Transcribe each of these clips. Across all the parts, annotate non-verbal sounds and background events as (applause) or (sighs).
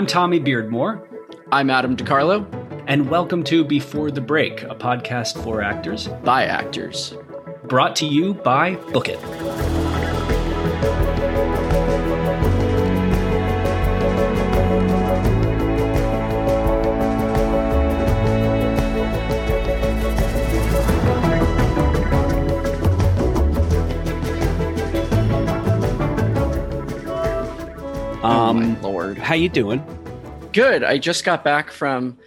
I'm Tommy Beardmore. I'm Adam DiCarlo. And welcome to Before the Break, a podcast for actors by actors. Brought to you by Book It. How you doing? Good. I just got back from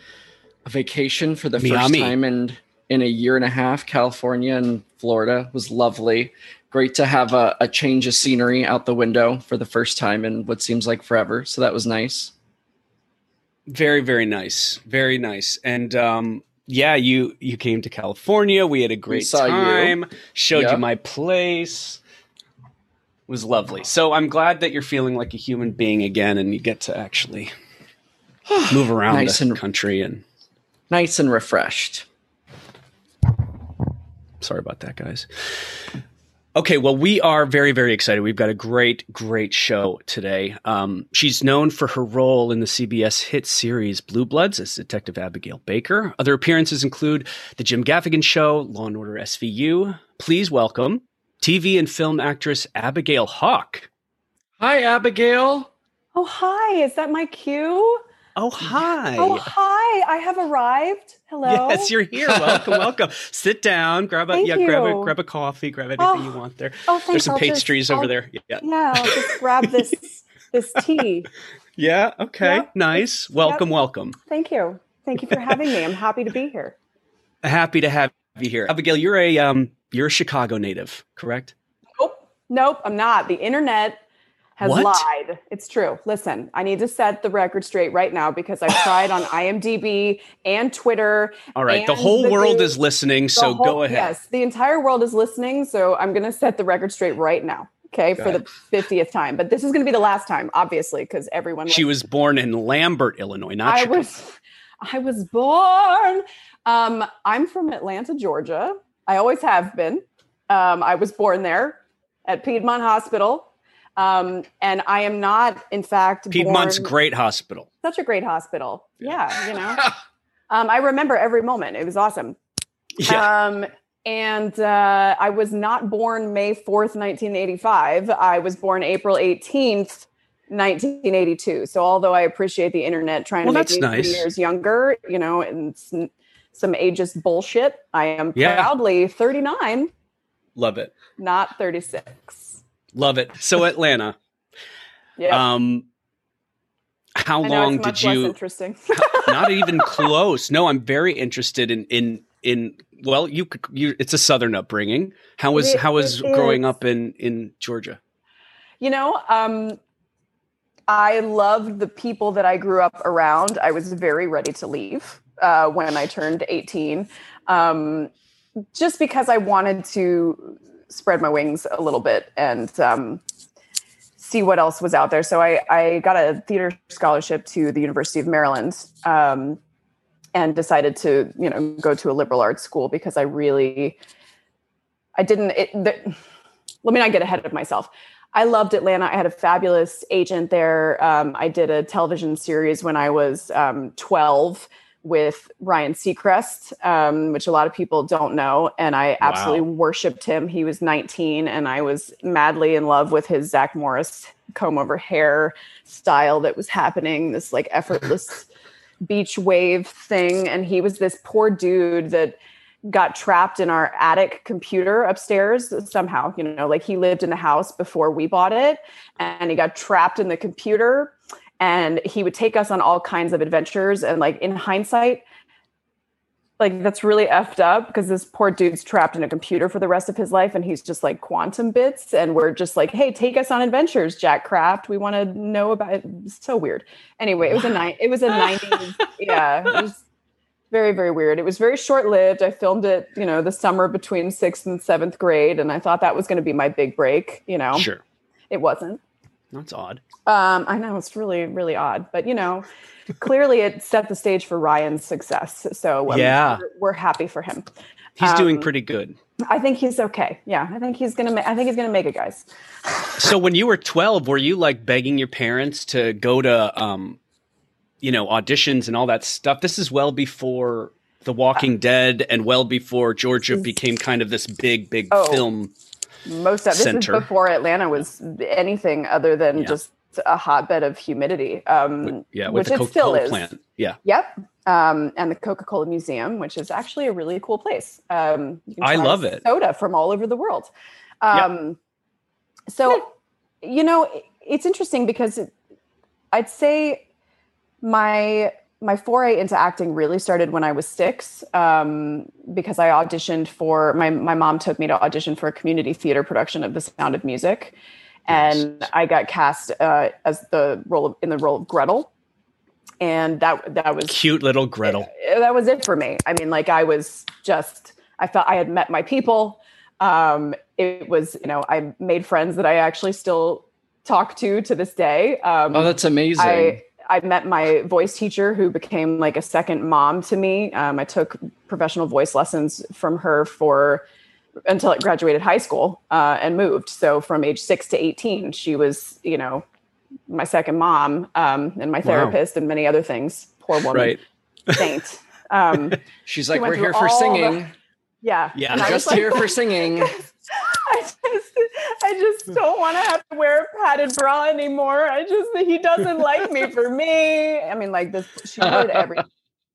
a vacation for the Miami. first time in in a year and a half. California and Florida it was lovely. Great to have a, a change of scenery out the window for the first time in what seems like forever. So that was nice. Very very nice. Very nice. And um, yeah, you you came to California. We had a great time. You. Showed yep. you my place was lovely. So I'm glad that you're feeling like a human being again, and you get to actually (sighs) move around nice the and, country and nice and refreshed. Sorry about that, guys. Okay, well, we are very, very excited. We've got a great, great show today. Um, she's known for her role in the CBS hit series Blue Bloods as Detective Abigail Baker. Other appearances include The Jim Gaffigan Show, Law and Order SVU. Please welcome TV and film actress Abigail Hawk. Hi, Abigail. Oh, hi. Is that my cue? Oh, hi. Oh, hi. I have arrived. Hello. Yes, you're here. Welcome, (laughs) welcome. Sit down, grab a yeah, grab a grab a coffee, grab anything oh. you want there. Oh, thanks. There's some I'll pastries just, over I'll, there. Yeah. Yeah, I'll just grab this (laughs) this tea. Yeah, okay. Yep. Nice. Welcome, yep. welcome. Thank you. Thank you for having me. I'm happy to be here. (laughs) Happy to have you here. Abigail, you're a um you're a Chicago native, correct? Nope. Nope, I'm not. The internet has what? lied. It's true. Listen, I need to set the record straight right now because I've tried on (sighs) IMDb and Twitter. All right. The whole the world news. is listening, so whole, go ahead. Yes, the entire world is listening. So I'm going to set the record straight right now. Okay, go for ahead. the 50th time. But this is going to be the last time, obviously, because everyone. She was born in Lombard, Illinois, not I Chicago. was. I was born. Um, I'm from Atlanta, Georgia. I always have been. Um, I was born there at Piedmont Hospital. Um, and I am not, in fact, Piedmont's born, great hospital. Such a great hospital. Yeah, you know. (laughs) um, I remember every moment. It was awesome. Yeah. Um, and uh, I was not born May 4th, 1985. I was born April 18th, 1982. So although I appreciate the internet trying well, to make me nice. years younger, you know, and some ageist bullshit. I am yeah. proudly 39. Love it. Not 36. Love it. So (laughs) Atlanta. yeah. Um how long did you interesting. (laughs) not (laughs) even close. No, I'm very interested in in in well, you you it's a southern upbringing. How was it, how was growing is. up in in Georgia? You know, um I loved the people that I grew up around. I was very ready to leave uh, when I turned 18, um, just because I wanted to spread my wings a little bit and um, see what else was out there. So I, I, got a theater scholarship to the University of Maryland um, and decided to, you know, go to a liberal arts school because I really, I didn't. It, the, let me not get ahead of myself. I loved Atlanta. I had a fabulous agent there. Um, I did a television series when I was um, 12 with Ryan Seacrest, um, which a lot of people don't know. And I absolutely wow. worshiped him. He was 19, and I was madly in love with his Zach Morris comb over hair style that was happening, this like effortless (laughs) beach wave thing. And he was this poor dude that got trapped in our attic computer upstairs somehow, you know, like he lived in the house before we bought it and he got trapped in the computer and he would take us on all kinds of adventures. And like in hindsight like that's really effed up because this poor dude's trapped in a computer for the rest of his life and he's just like quantum bits. And we're just like hey take us on adventures jack kraft we want to know about it. It's so weird. Anyway it was a night it was a 90s (laughs) yeah it was very very weird. It was very short lived i filmed it you know the summer between sixth and seventh grade and i thought that was going to be my big break you know? Sure. It wasn't that's odd. Um, I know it's really, really odd, but you know, clearly it set the stage for Ryan's success. So um, yeah, we're, we're, happy for him. He's um, doing pretty good. I think he's okay. Yeah, I think he's gonna. Ma- I think he's gonna make it, guys. (laughs) so when you were twelve, were you like begging your parents to go to um, you know auditions and all that stuff. This is well before The Walking uh, Dead and well before Georgia became kind of this big, big oh, film. Most of this center. is before Atlanta was anything other than yeah. just a hotbed of humidity. Um, yeah, which the Coca-Cola plant. Yeah. Yep. Um, and the Coca-Cola Museum, which is actually a really cool place. Um, I love it. Soda from all over the world. Um. So, you know, it's interesting because I'd say my my foray into acting really started when I was six um, because I auditioned for my my mom took me to audition for a community theater production of The Sound of Music, and yes. I got cast uh, as the role of, in the role of Gretel, and that that was cute little Gretel. It, that was it for me. I mean, like I was just I felt I had met my people. Um, it was you know I made friends that I actually still talk to to this day. Um, oh, that's amazing. I, I met my voice teacher who became like a second mom to me. Um, I took professional voice lessons from her for until I graduated high school uh, and moved. So from age six to 18, she was, you know, my second mom um, and my therapist wow. and many other things. Poor woman. Right. Saint. (laughs) Um, She's like, we're here for singing. The, yeah. Yeah. I'm just here for singing. I just, I just don't want to have to wear a padded bra anymore. I just, he doesn't like me for me. I mean, like this, she heard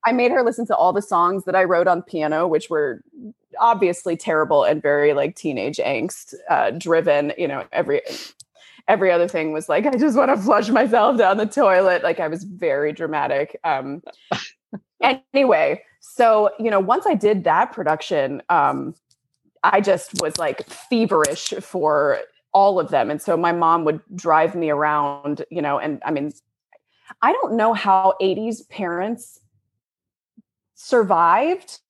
I made her listen to all the songs that I wrote on piano, which were obviously terrible and very like teenage angst uh, driven. You know, every every other thing was like, I just want to flush myself down the toilet. Like I was very dramatic. Um, (laughs) anyway, so you know, once I did that production, um, I just was like feverish for all of them. And so my mom would drive me around, you know, and I mean, I don't know how 80s parents survived.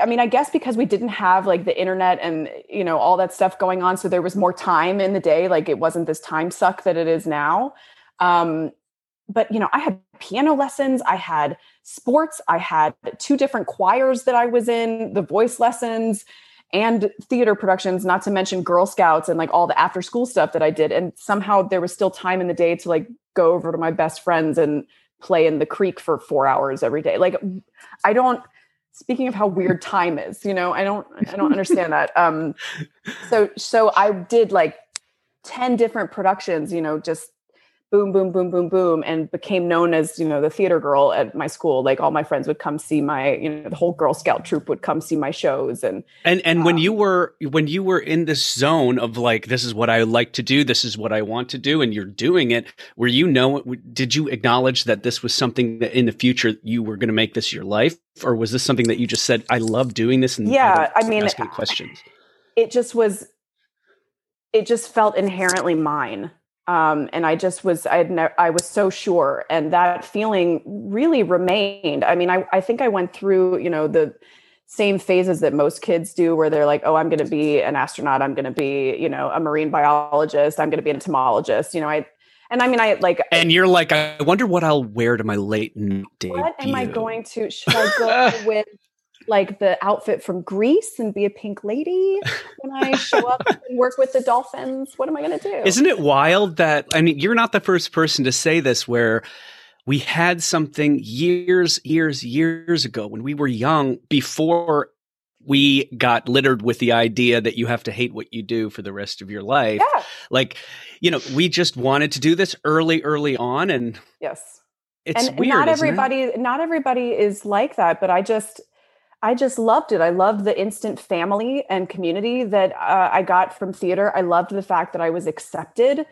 I mean, I guess because we didn't have like the internet and, you know, all that stuff going on. So there was more time in the day. Like it wasn't this time suck that it is now. Um, but, you know, I had piano lessons, I had sports, I had two different choirs that I was in, the voice lessons and theater productions, not to mention Girl Scouts and like all the after school stuff that I did. And somehow there was still time in the day to like go over to my best friends and play in the creek for four hours every day. Like I don't speaking of how weird time is, you know, I don't I don't understand that. Um so so I did like 10 different productions, you know, just boom, boom, boom, boom, boom, and became known as, you know, the theater girl at my school. Like all my friends would come see my, you know, the whole Girl Scout troop would come see my shows. And and and um, when you were when you were in this zone of like, this is what I like to do, this is what I want to do, and you're doing it, were you know did you acknowledge that this was something that in the future you were going to make this your life? Or was this something that you just said, I love doing this and yeah, I, I mean asking questions? It just was it just felt inherently mine um, and I just was I had ne- I was so sure, and that feeling really remained. I mean, I I think I went through you know the same phases that most kids do, where they're like, oh, I'm going to be an astronaut, I'm going to be you know a marine biologist, I'm going to be an entomologist. You know, I and I mean, I like, and you're like, I wonder what I'll wear to my late debut. What am I going to? Should I go (laughs) with like the outfit from Grease and be a pink lady (laughs) when I show up and work with the dolphins? What am I going to do? Isn't it wild that, I mean, you're not the first person to say this where we had something years, years, years ago when we were young before we got littered with the idea that you have to hate what you do for the rest of your life. Yeah. Like, you know, we just wanted to do this early, early on. And yes. It's and weird. Not everybody, not everybody is like that, but I just, I just loved it. I loved the instant family and community that uh, I got from theater. I loved the fact that I was accepted.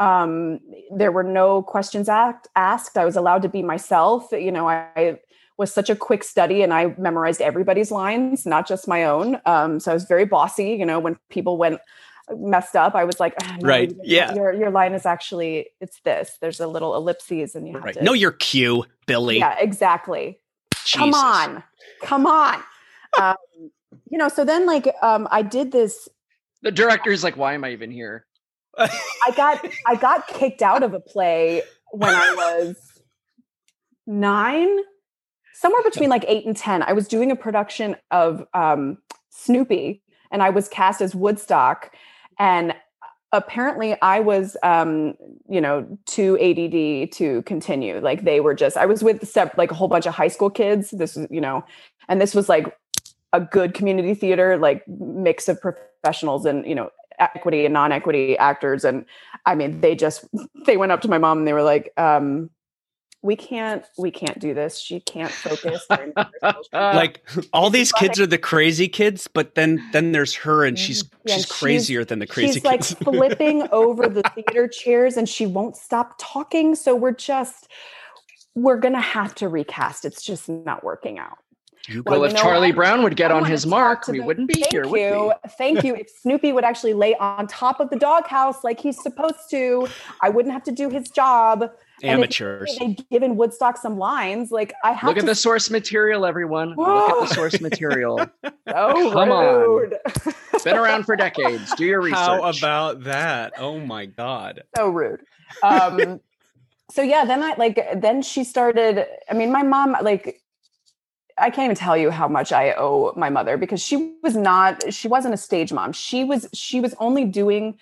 Um, there were no questions asked, asked. I was allowed to be myself. You know, I, I, was such a quick study and I memorized everybody's lines, not just my own. Um, so I was very bossy. You know, when people went messed up, I was like, oh, no, right, yeah, your your line is actually it's this. There's a little ellipses, and you have right. to. No, your cue, Billy. Yeah, exactly. Jesus. Come on, come on. um, you know, so then like um, I did this. The director is like, why am I even here? I got I got kicked out of a play when I was nine, somewhere between like eight and ten. I was doing a production of um, Snoopy, and I was cast as Woodstock, and apparently I was, um, you know, too ADD to continue. Like they were just, I was with step, like a whole bunch of high school kids. This was, you know, and this was like a good community theater, like mix of professionals and, you know, equity and non-equity actors. And I mean, they just, (laughs) they went up to my mom and they were like, um, we can't we can't do this she can't focus (laughs) like all these kids are the crazy kids but then then there's her and she's mm-hmm. yeah, she's crazier she's, than the crazy kids. she's kids. like flipping over the theater chairs and she won't stop talking so we're just we're gonna have to recast it's just not working out you well, if Charlie what? Brown would get I on his mark, we wouldn't be Thank here. You. Thank you. If Snoopy would actually lay on top of the doghouse like he's supposed to, I wouldn't have to do his job amateurs. They given Woodstock some lines. Like I have look to... at the source material, everyone. Whoa. Look at the source material. (laughs) oh, come rude. on. Been around for (laughs) decades. Do your research. How about that? Oh my god. So rude. Um, so yeah, then I like then she started. I mean, my mom like. I can't even tell you how much I owe my mother because she was not she wasn't a stage mom. She was she was only doing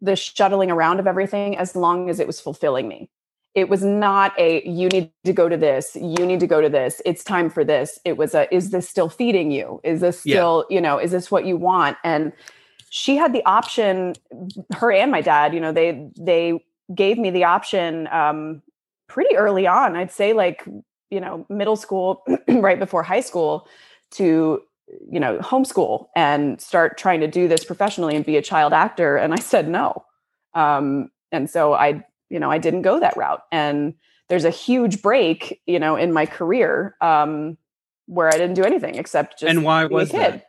the shuttling around of everything as long as it was fulfilling me it was not a you need to go to this. You need to go to this. It's time for this. It was a is this still feeding you? Is this still yeah. you know is this what you want? And she had the option her and my dad you know they they gave me the option um pretty early on i'd say like you know middle school (clears throat) right before high school to you know homeschool and start trying to do this professionally and be a child actor and i said no. Um and so i you know, I didn't go that route. And there's a huge break, you know, in my career um, where I didn't do anything except just and why was that?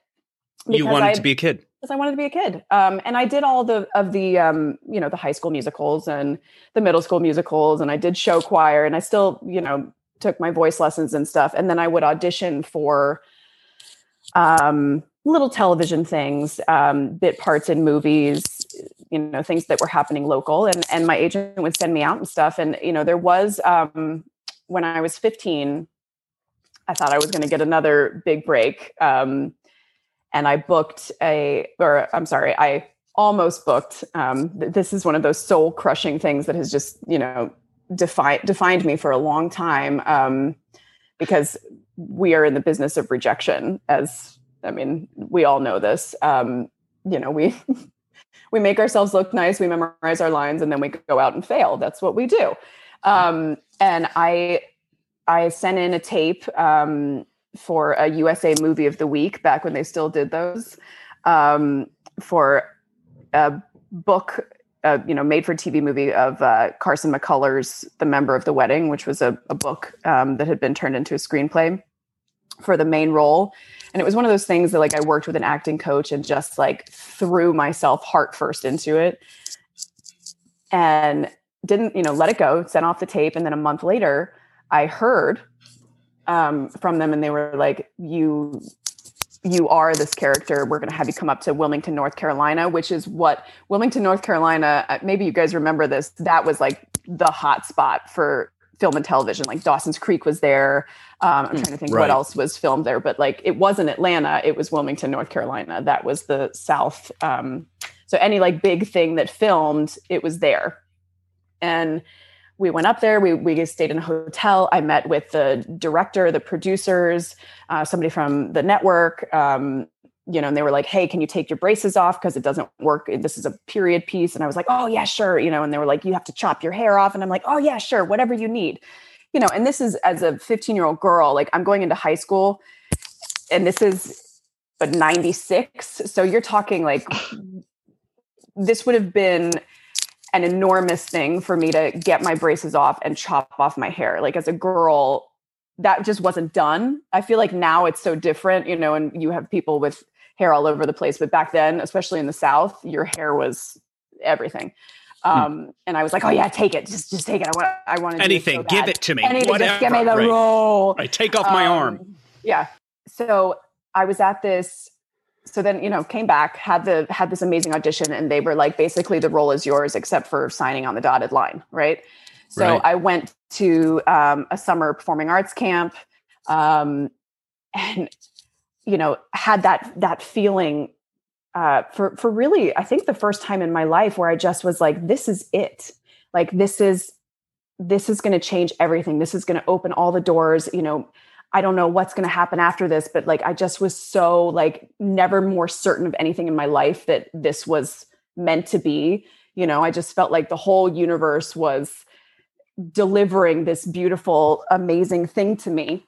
you wanted I'd, to be a kid because I wanted to be a kid. Um, and I did all the of the um, you know the high school musicals and the middle school musicals, and I did show choir, and I still you know took my voice lessons and stuff. And then I would audition for um, little television things, um, bit parts in movies, you know things that were happening local. And and my agent would send me out and stuff. And you know there was um when i was 15 i thought i was going to get another big break um and i booked a or i'm sorry i almost booked um this is one of those soul crushing things that has just you know defined defined me for a long time um because we are in the business of rejection as i mean we all know this um you know we (laughs) we make ourselves look nice, we memorize our lines, and then we go out and fail. That's what we do. Um, and I I sent in a tape um, for a USA Movie of the Week back when they still did those um, for a book, uh, you know, made for TV movie of uh, Carson McCullers' The Member of the Wedding, which was a, a book um, that had been turned into a screenplay for the main role and it was one of those things that like i worked with an acting coach and just like threw myself heart first into it. And didn't you know let it go sent off the tape. And then a month later i heard um, from them and they were like you you are this character. We're going to have you come up to wilmington north carolina which is what wilmington north carolina uh, maybe you guys remember this. That was like the hot spot for film and television. Like Dawson's Creek was there. Um, I'm hmm, trying to think right. what else was filmed there, but like it wasn't Atlanta. It was Wilmington, North Carolina. That was the South. Um, so any like big thing that filmed, it was there. And we went up there. We we stayed in a hotel. I met with the director, the producers, uh, somebody from the network. Um, you know, and they were like, "Hey, can you take your braces off because it doesn't work? This is a period piece." And I was like, "Oh yeah, sure." You know, and they were like, "You have to chop your hair off," and I'm like, "Oh yeah, sure, whatever you need." You know, and this is as a 15 year old girl, like I'm going into high school, and this is a 96, so you're talking like this would have been an enormous thing for me to get my braces off and chop off my hair. Like as a girl, that just wasn't done. I feel like now it's so different, you know, and you have people with hair all over the place. But back then, especially in the South, your hair was everything. Hmm. Um, and I was like, oh yeah, take it. Just, just take it. I want, I want to anything. So give it to me. Anything. Whatever. Just give me the right. role. Right. Take off my um, arm. Yeah. So I was at this. So then, you know, came back, had the had this amazing audition, and they were like, basically, the role is yours, except for signing on the dotted line, right? So right. I went to um, a summer performing arts camp, um, and you know had that that feeling uh, for for really, I think the first time in my life where I just was like, this is it. Like this is this is going to change everything. This is going to open all the doors. You know, I don't know what's going to happen after this, but like I just was so like never more certain of anything in my life that this was meant to be. You know, I just felt like the whole universe was delivering this beautiful, amazing thing to me.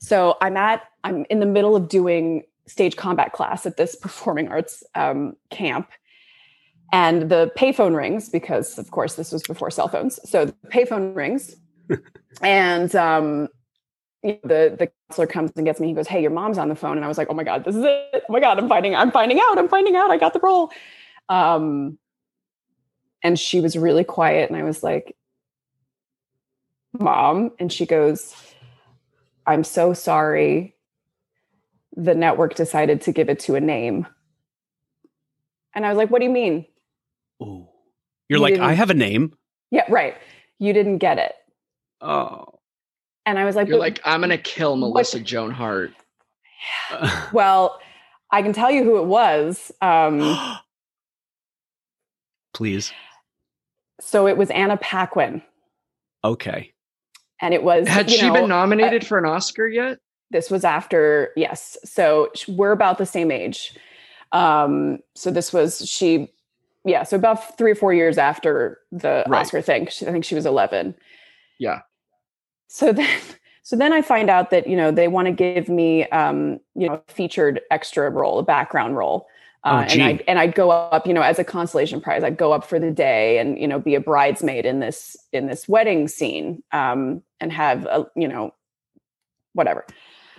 So I'm at, I'm in the middle of doing stage combat class at this (laughs) performing arts um, camp. And the payphone rings because, of course, this was before cell phones. So the payphone rings, (laughs) and um, you know, the the counselor comes and gets me. He goes, "Hey, your mom's on the phone," and I was like, "Oh my god, this is it! Oh my god, I'm finding, I'm finding out, I'm finding out. I got the role." Um, and she was really quiet, and I was like, "Mom," and she goes, "I'm so sorry. The network decided to give it to a name." And I was like, "What do you mean?" Ooh. You're you like, I have a name. Yeah, right. You didn't get it. Oh. And I was like, You're like, I'm gonna kill Melissa what? Joan Hart. (sighs) well, I can tell you who it was. Um, (gasps) Please. So it was Anna Paquin. Okay. And it was. Had she know, been nominated uh, for an Oscar yet? This was after, yes. So we're about the same age. Um, so this was she yeah, so about three or four years after the right. Oscar thing, I think she was 11. Yeah. So then, so then I find out that, you know, they want to give me, um, you know, a featured extra role, a background role. Uh, oh, and I and I'd go up, you know, as a consolation prize. I'd go up for the day and you know be a bridesmaid in this in this wedding scene, um, and have a you know, whatever.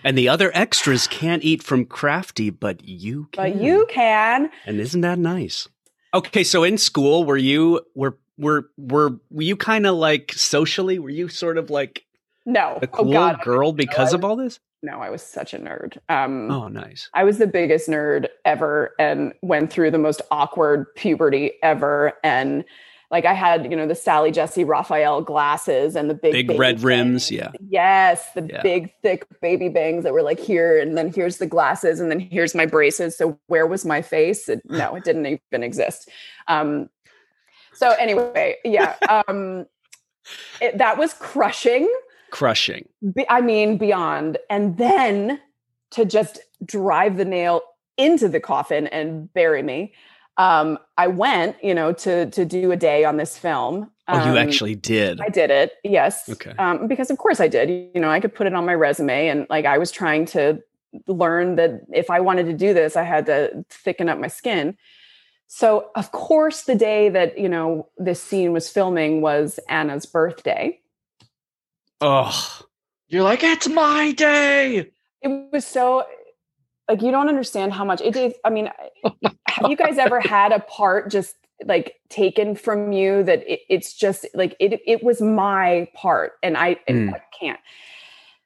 And the other extras can't eat from Crafty, but you can. But you can. And isn't that nice? Okay, so in school, were you were were were, were you kind of like socially? Were you sort of like no a oh, cool oh girl because no, of all this? No, I was such a nerd. Um, oh, nice. I was the biggest nerd ever, and went through the most awkward puberty ever, and like I had, you know, the Sally Jessy Raphael glasses and the big, big red bangs. rims. Yeah. Yes. The yeah. big, thick baby bangs that were like here. And then here's the glasses. And then here's my braces. So where was my face? It, no, it didn't even exist. Um, so anyway, yeah. (laughs) Um, it, that was crushing. Crushing. Be, I mean, beyond. And then to just drive the nail into the coffin and bury me um, I went, you know, to to do a day on this film. Um, oh, you um, actually did. I did it. Yes. Okay. Um, because of course I did. You know, I could put it on my resume, and like I was trying to learn that if I wanted to do this, I had to thicken up my skin. So, of course, the day that you know this scene was filming was Anna's birthday. Oh, you're like it's my day. It was so like you don't understand how much it is. I mean, have you guys ever had a part just like taken from you that it, it's just like it it was my part and I, mm. I can't.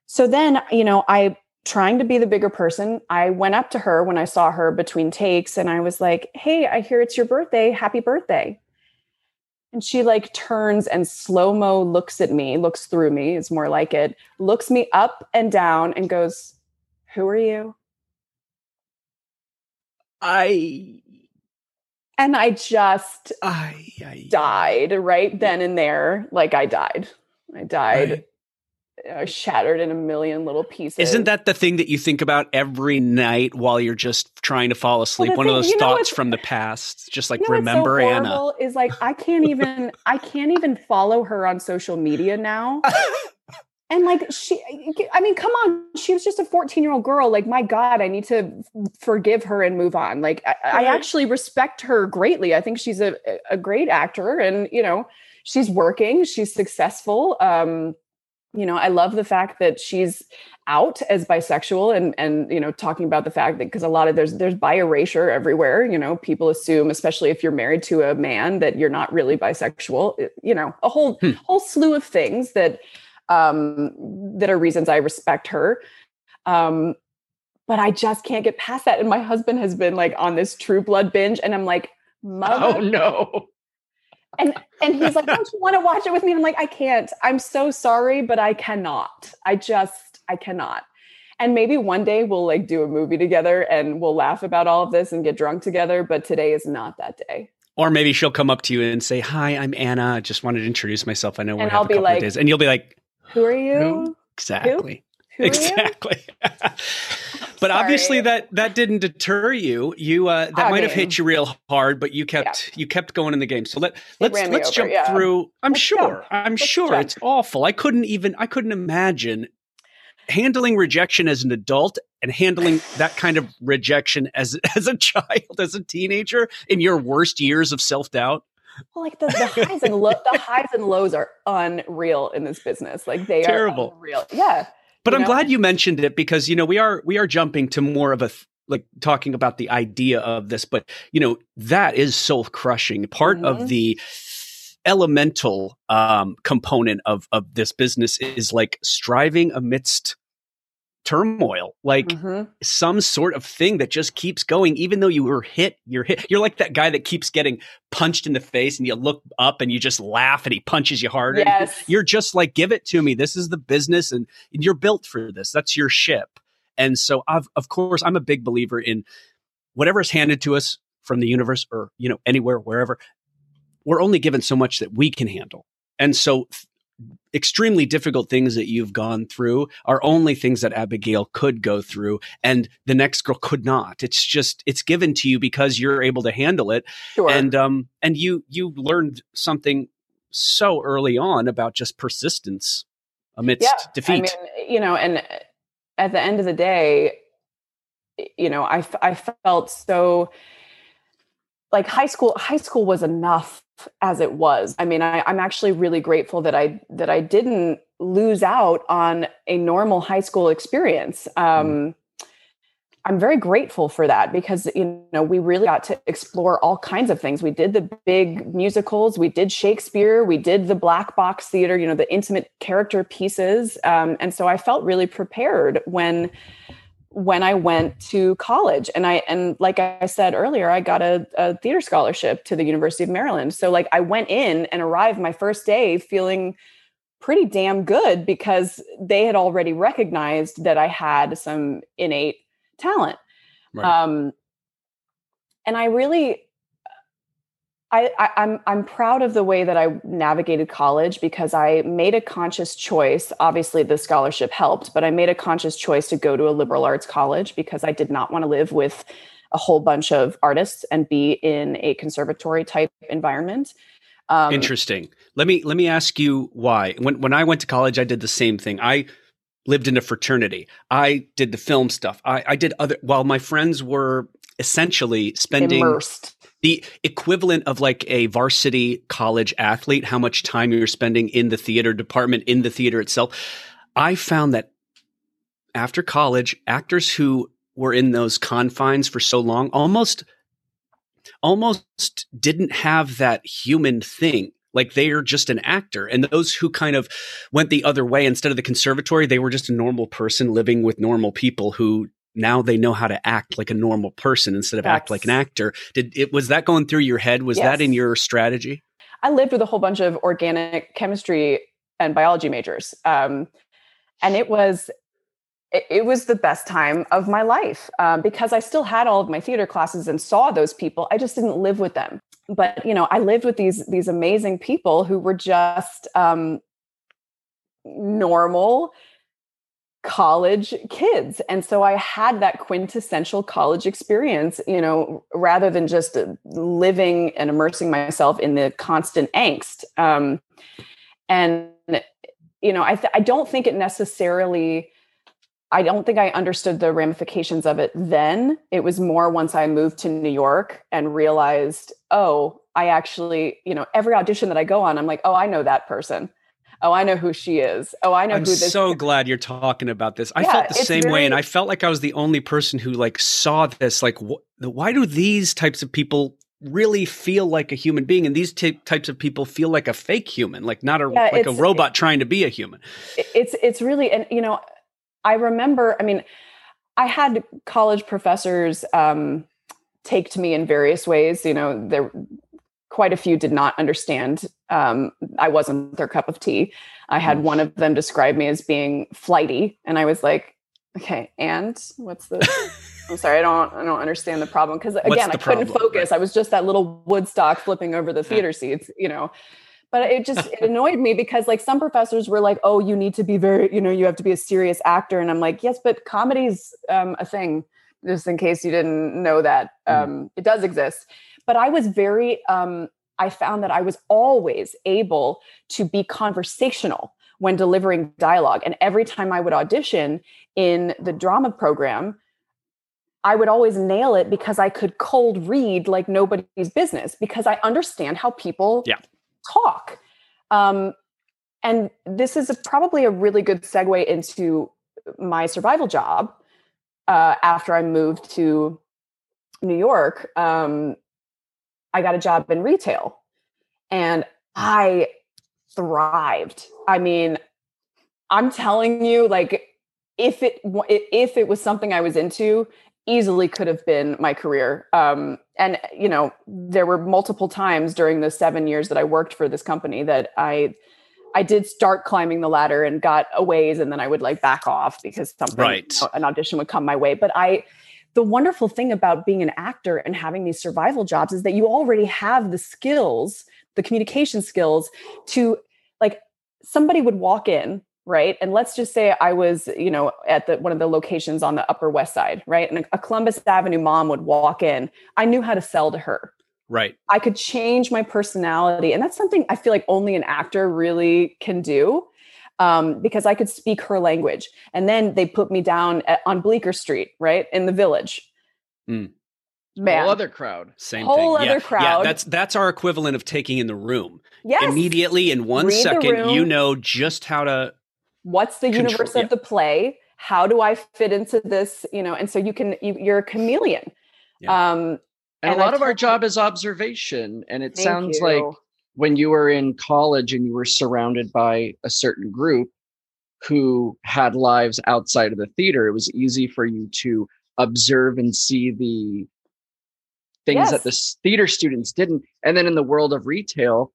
So then, you know, I trying to be the bigger person, I went up to her when I saw her between takes and I was like, "Hey, I hear it's your birthday. Happy birthday." And she like turns and slow mo looks at me, looks through me, is more like it, looks me up and down and goes, Who are you? I and I just I, I died right then and there. Like I died. I died. I, uh, shattered in a million little pieces. Isn't that the thing that you think about every night while you're just trying to fall asleep? Well, One thing, of those thoughts from the past, just like you know remember so Anna. Is like I can't even I can't even follow her on social media now (laughs) and like she i mean come on she was just a 14 year old girl. Like my god i need to forgive her and move on. Like I, I, actually respect her greatly. I think she's a, a great actor and you know she's working. She's successful. Um you know i love the fact that she's out as bisexual and and you know talking about the fact that because a lot of there's there's bi erasure everywhere. You know people assume especially if you're married to a man that you're not really bisexual. You know a whole hmm. whole slew of things that um, that are reasons I respect her. Um, but I just can't get past that. And my husband has been like on this true blood binge, and I'm like, (laughs) Mother. Oh no. And and he's like, Don't you want to watch it with me? And I'm like, I can't. I'm so sorry, but I cannot. I just I cannot. and maybe one day we'll like do a movie together and we'll laugh about all of this and get drunk together but today is not that day or maybe she'll come up to you and say hi i'm anna I just wanted to introduce myself i know we're and i'll be like days. and you'll be like who are you who? exactly who? Who exactly (laughs) but obviously that that didn't deter you. You uh, that I might mean, have hit you real hard, but you kept yeah. you kept going in the game. So let let's let's over, jump yeah. through. I'm let's sure. Jump. I'm let's sure jump. it's awful. I couldn't even I couldn't imagine handling rejection as an adult and handling (sighs) that kind of rejection as (laughs) as a child, as a teenager in your worst years of self doubt. Well, like the, the highs and lo- the highs and lows are unreal in this business. Like they Terrible. are unreal. Yeah. But I'm know? glad you mentioned it because you know we are we are jumping to more of a th- like talking about the idea of this, but you know that is soul crushing. Part mm-hmm. of the elemental um, component of of this business is like striving amidst turmoil, like mm-hmm. some sort of thing that just keeps going, even though you were hit, you're hit. You're like that guy that keeps getting punched in the face and you look up and you just laugh and he punches you harder. Yes. You're just like, give it to me. This is the business and you're built for this. That's your ship. And so, I've, of course, I'm a big believer in whatever is handed to us from the universe or, you know, anywhere, wherever, we're only given so much that we can handle. And so extremely difficult things that you've gone through are only things that Abigail could go through and the next girl could not. It's just it's given to you because you're able to handle it. Sure. And um and you you learned something so early on about just persistence amidst yeah, defeat. I mean, you know, and at the end of the day, you know, I I felt so like high school high school was enough as it was. I mean, I, am actually really grateful that I that I didn't lose out on a normal high school experience. Um, mm. I'm very grateful for that because you know we really got to explore all kinds of things. We did the big musicals, we did Shakespeare, we did the black box theater, you know, the intimate character pieces, um, and so I felt really prepared when when I went to college. And I and like I said earlier, I got a, a, theater scholarship to the University of Maryland. So like I went in and arrived my first day feeling pretty damn good because they had already recognized that I had some innate talent. Right. Um, and I really I, I, I'm I'm proud of the way that I navigated college because I made a conscious choice. Obviously, the scholarship helped, but I made a conscious choice to go to a liberal arts college because I did not want to live with a whole bunch of artists and be in a conservatory type environment. Um, Interesting. Let me let me ask you why. When when I went to college, I did the same thing. I lived in a fraternity. I did the film stuff. I, I did other while my friends were essentially spending immersed the equivalent of like a varsity college athlete, how much time you're spending in the theater department, in the theater itself. I found that after college, actors who were in those confines for so long almost almost didn't have that human thing like they are just an actor and those who kind of went the other way instead of the conservatory they were just a normal person living with normal people who now they know how to act like a normal person instead of That's, act like an actor. Did it was that going through your head? Was yes. that in your strategy? I lived with a whole bunch of organic chemistry and biology majors, um, and it was it, it, was the best time of my life um, because I still had all of my theater classes and saw those people. I just didn't live with them, but you know, I lived with these these amazing people who were just um, normal college kids. And so I had that quintessential college experience, you know, rather than just living and immersing myself in the constant angst. Um, and, you know, I, th- I don't think it necessarily, I don't think I understood the ramifications of it then. It was more once I moved to New York and realized, oh, I actually, you know, every audition that I go on, I'm like, oh, I know that person oh, I know who she is. Oh, I know who this is. I'm who this. so glad you're talking about this. I yeah, felt the same very... way, and I felt like I was the only person who like saw this. Like, wh- why do these types of people really feel like a human being, and these t- types of people feel like a fake human, like not a yeah, like a robot it, trying to be a human? It's it's really, and you know, I remember. I mean, I had college professors. Um, take to me in various ways you know there quite a few did not understand. Um, I wasn't their cup of tea. I had one of them describe me as being flighty, and I was like, Okay, and what's the? (laughs) I'm sorry, I don't I don't understand the problem because again, I couldn't problem? focus. I was just that little Woodstock flipping over the theater seats, you know. But it just (laughs) it annoyed me because like some professors were like, "Oh, you need to be very, you know, you have to be a serious actor," and I'm like, "Yes, but comedy's um, a thing." Just in case you didn't know that, mm. um, mm. it does exist. But I was very um, I found that I was always able to be conversational when delivering dialogue. And every time I would audition in the drama program, I would always nail it because I could cold read like nobody's business because I understand how people yeah. talk. Um, and this is a, probably a really good segue into my survival job uh, after I moved to New York. Um, I got a job in retail and I thrived. I mean, I'm telling you, like, if it if it was something I was into, easily could have been my career. Um, and you know, there were multiple times during the seven years that I worked for this company that I I did start climbing the ladder and got a ways, and then I would like back off because something right. an audition would come my way. But I the wonderful thing about being an actor and having these survival jobs is that you already have the skills, the communication skills to like somebody would walk in, right? And let's just say I was, you know, at the one of the locations on the Upper West Side, right? And a Columbus Avenue mom would walk in. I knew how to sell to her. Right. I could change my personality. And that's something I feel like only an actor really can do um, because I could speak her language. And then they put me down at, on Bleecker Street, right in the village. Mm. Man. Whole other crowd. Same Whole thing. other yeah. crowd. Yeah, that's that's our equivalent of taking in the room. Yes. Immediately in one Read second, you know just how to. What's the control, universe yeah. of the play? How do I fit into this? You know, and so you can you, are a chameleon. Yeah. Um, and, and a lot I of our job is observation, and it sounds you. like when you were in college and you were surrounded by a certain group who had lives outside of the theater, it was easy for you to observe and see the things yes. that the theater students didn't. And then in the world of retail,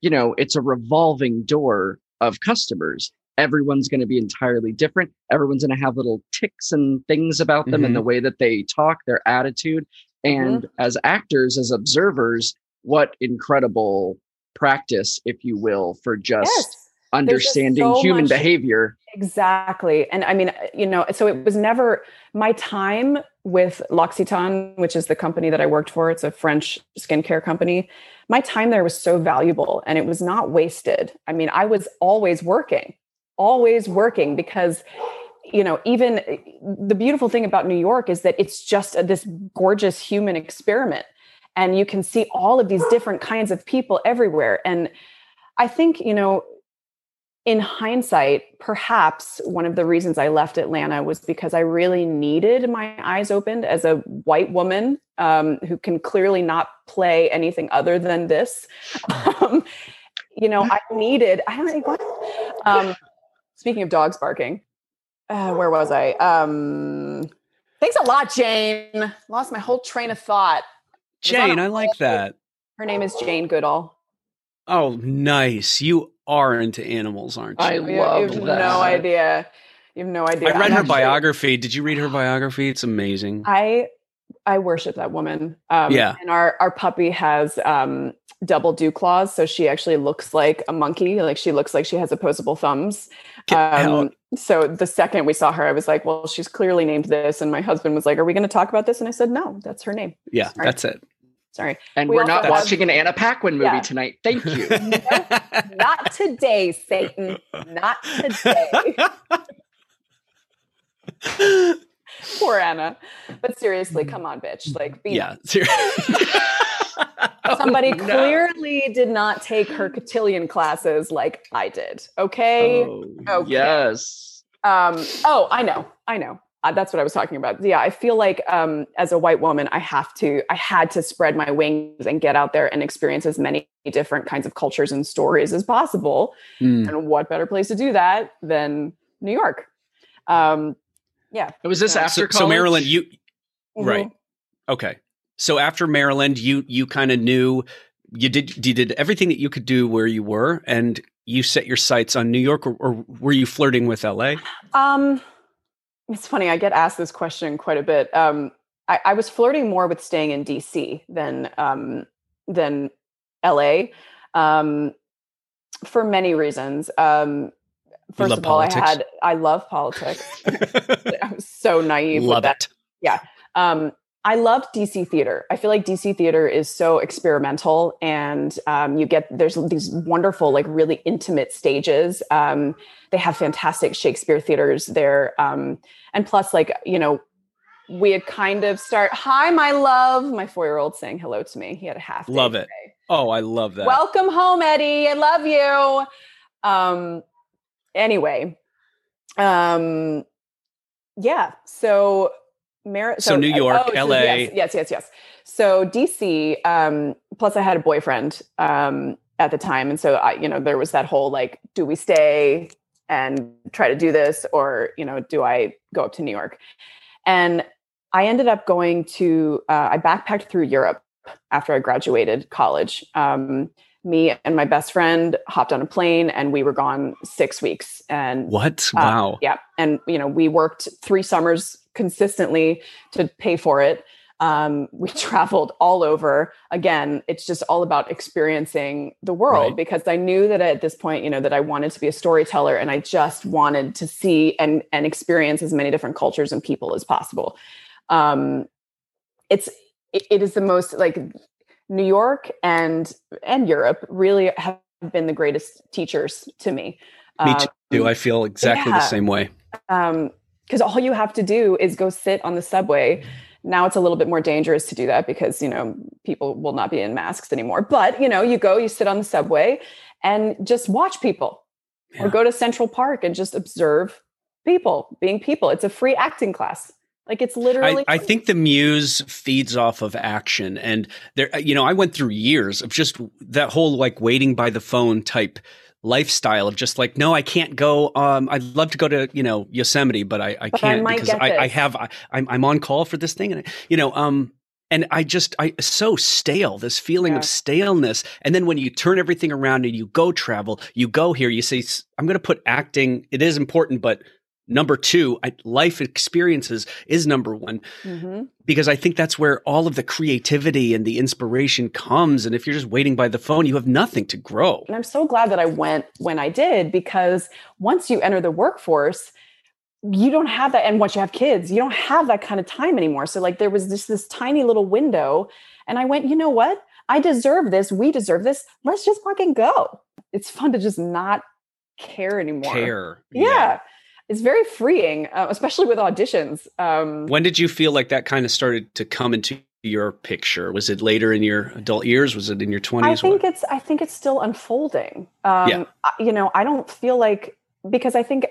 you know, it's a revolving door of customers. Everyone's going to be entirely different. Everyone's going to have little ticks and things about them mm-hmm. and the way that they talk, their attitude. And mm-hmm. as actors, as observers, what incredible practice, if you will, for just yes. understanding just so human much, behavior. Exactly. And I mean, uh, you know, so it was never my time with L'Occitane, which is the company that I worked for. It's a French skincare company. My time there was so valuable and it was not wasted. I mean, I was always working, always working because you know even uh, the beautiful thing about new york is that it's just a, this gorgeous human experiment and you can see all of these different kinds of people everywhere. And i think you know in hindsight perhaps one of the reasons i left atlanta was because i really needed my eyes opened as a white woman um, who can clearly not play anything other than this. (laughs) Um, you know i needed i don't know what? Um, speaking of dogs barking uh, where was i? Um, thanks a lot jane. Lost my whole train of thought Jane, I like that. Her name is Jane Goodall. Oh, nice. You are into animals, aren't you? I love you have that. No idea. You have no idea. I read I'm her biography. Did you read her biography? It's amazing. I I worship that woman. Um, yeah. And our our puppy has um, double dew claws, so she actually looks like a monkey. Like she looks like she has opposable thumbs. Um, so the second we saw her, I was like, "Well, she's clearly named this." And my husband was like, "Are we going to talk about this?" And I said, "No, that's her name." Yeah, Sorry. that's it. Sorry. And we are not have, watching an Anna Paquin movie yeah. tonight. Thank you. (laughs) no, not today, Satan. Not today. (laughs) (laughs) (laughs) Poor Anna. But seriously, come on, bitch. Like, be yeah. Seriously. (laughs) Somebody oh, no. clearly did not take her cotillion classes like I did. Okay. Oh, okay. Yes. Um, oh, I know. I know uh, that's what I was talking about. Yeah, I feel like um, as a white woman, I have to, I had to spread my wings and get out there and experience as many different kinds of cultures and stories as possible. Mm. And what better place to do that than New York? Um, yeah. It was this after so, college? So Maryland, you mm-hmm. right? Okay. So after Maryland, you you kind of knew you did you did everything that you could do where you were, and you set your sights on New York, or, or were you flirting with LA? Um it's funny. I get asked this question quite a bit. Um, I, I, was flirting more with staying in DC than um, than LA um, for many reasons. Um, first of all, I had I love politics. (laughs) I was so naive. Love it. Yeah. Um, I love DC theater. I feel like DC theater is so experimental, and um, you get there's these wonderful, like really intimate stages. Um, they have fantastic Shakespeare theaters there, um, and plus, like you know, we had kind of start. Hi, my love. My four year old saying hello to me. He had a half. Love it. Today. Oh, I love that. Welcome home, Eddie. I love you. Um. Anyway, um, yeah. So Mar- so, so, New York, oh, LA. yes, yes, yes, yes. So DC. Um, plus, I had a boyfriend um, at the time, and so I, you know, there was that whole like, do we stay and try to do this, or you know, do I go up to New York? And I ended up going to. Uh, I backpacked through Europe after I graduated college. Um, me and my best friend hopped on a plane and we were gone six weeks and what? uh, wow. yeah and you know we worked three summers consistently to pay for it. Um, we (laughs) traveled all over. Again it's just all about experiencing the world right. because i knew that at this point you know that i wanted to be a storyteller and i just wanted to see and and experience as many different cultures and people as possible. Um, it's it, it is the most like New York and and Europe really have been the greatest teachers to me. Me too. Um, I feel exactly yeah. the same way. Um, because all you have to do is go sit on the subway. Now it's a little bit more dangerous to do that because you know people will not be in masks anymore. But you know, you go, you sit on the subway, and just watch people, yeah. or go to Central Park and just observe people being people. It's a free acting class. Like it's literally. I, I, think the muse feeds off of action, and there, you know, I went through years of just that whole like waiting by the phone type lifestyle of just like, no, I can't go. Um, I'd love to go to you know Yosemite, but I, I can't I because I, I, have I, I'm I'm on call for this thing, and you know, um, and I just I so stale this feeling yeah. of staleness. And then when you turn everything around and you go travel, you go here, you say, I'm going to put acting. It is important, but number two I, life experiences is number one mm-hmm. because i think that's where all of the creativity and the inspiration comes. And if you're just waiting by the phone you have nothing to grow. And i'm so glad that i went when i did because once you enter the workforce you don't have that. And once you have kids you don't have that kind of time anymore. So like there was this this tiny little window and i went you know what? I deserve this. We deserve this. Let's just fucking go. It's fun to just not care anymore. Care. Yeah. yeah it's very freeing, uh, especially with auditions. Um, when did you feel like that kind of started to come into your picture? Was it later in your adult years? Was it in your twenties? I think what? it's. I think it's still unfolding. Um, yeah. You know, I don't feel like because I think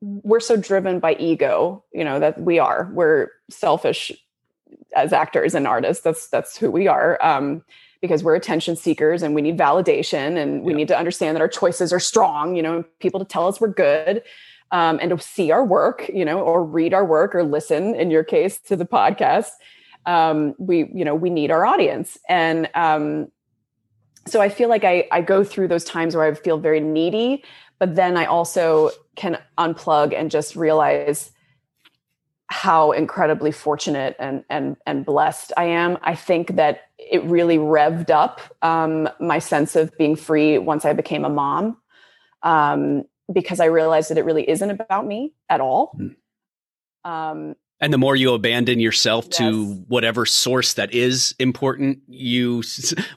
we're so driven by ego. You know that we are. We're selfish as actors and artists. That's that's who we are. Um, because we're attention seekers and we need validation and we yeah. need to understand that our choices are strong, you know, people to tell us we're good. Um, and to see our work, you know, or read our work or listen, in your case, to the podcast. Um, we, you know, we need our audience. And um, so I feel like I, I go through those times where I feel very needy, but then I also can unplug and just realize how incredibly fortunate and and and blessed I am. I think that it really revved up um, my sense of being free once I became a mom, um, because I realized that it really isn't about me at all. Mm. Um, and the more you abandon yourself yes. to whatever source that is important, you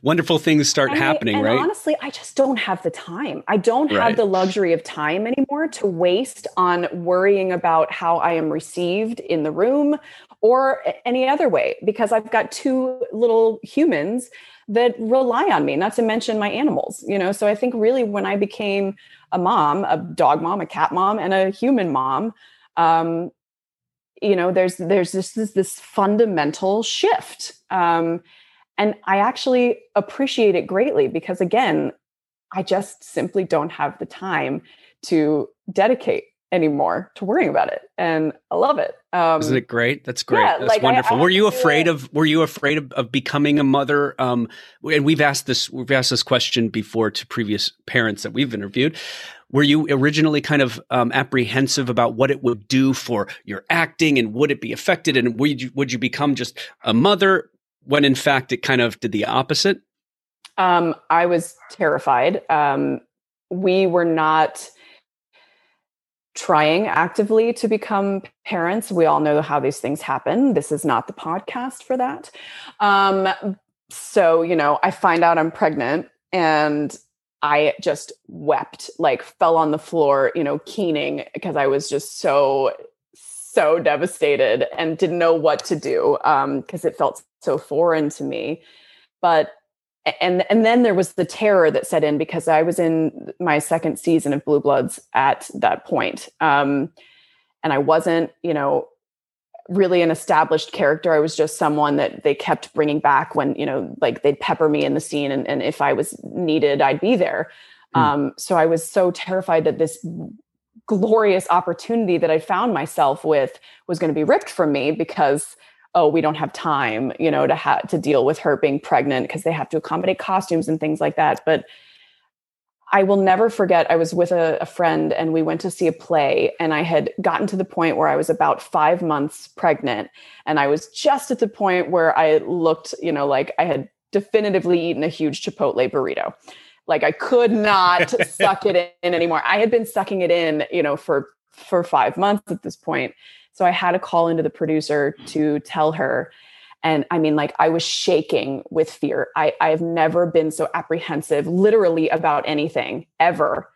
wonderful things start and happening, I, right? Honestly, I just don't have the time. I don't right. have the luxury of time anymore to waste on worrying about how I am received in the room or any other way because I've got two little humans that rely on me, not to mention my animals, you know. So I think really when I became a mom, a dog mom, a cat mom, and a human mom, um, you know, there's there's this this, this fundamental shift. Um, and I actually appreciate it greatly because again, I just simply don't have the time to dedicate anymore to worrying about it and i love it. Um, isn't it great? That's great. yeah, that's like wonderful I, I were you afraid of were you afraid of, of becoming a mother? Um, and we've asked this we've asked this question before to previous parents that we've interviewed. Were you originally kind of um, apprehensive about what it would do for your acting and would it be affected? And would you, would you become just a mother when in fact it kind of did the opposite? Um, i was terrified. Um, we were not trying actively to become parents. We all know how these things happen. This is not the podcast for that. Um, so you know i find out i'm pregnant and I just wept, like fell on the floor, you know, keening because I was just so, so devastated and didn't know what to do because um, it felt so foreign to me. But and and then there was the terror that set in because I was in my second season of Blue Bloods at that point, um, and I wasn't, you know, really an established character. I was just someone that they kept bringing back when, you know, like they'd pepper me in the scene and, and if I was needed, I'd be there. Mm. Um, so I was so terrified that this glorious opportunity that I found myself with was going to be ripped from me because oh we don't have time you know to have to deal with her being pregnant because they have to accommodate costumes and things like that but I will never forget. I was with a, a, friend and we went to see a play, and I had gotten to the point where I was about five months pregnant. And I was just at the point where I looked, you know, like I had definitively eaten a huge Chipotle burrito. Like I could not suck it (laughs) in anymore. I had been sucking it in, you know, for for five months at this point. So I had to call into the producer to mm-hmm. tell her and I mean, like, I was shaking with fear. I, I've never been so apprehensive, literally, about anything ever.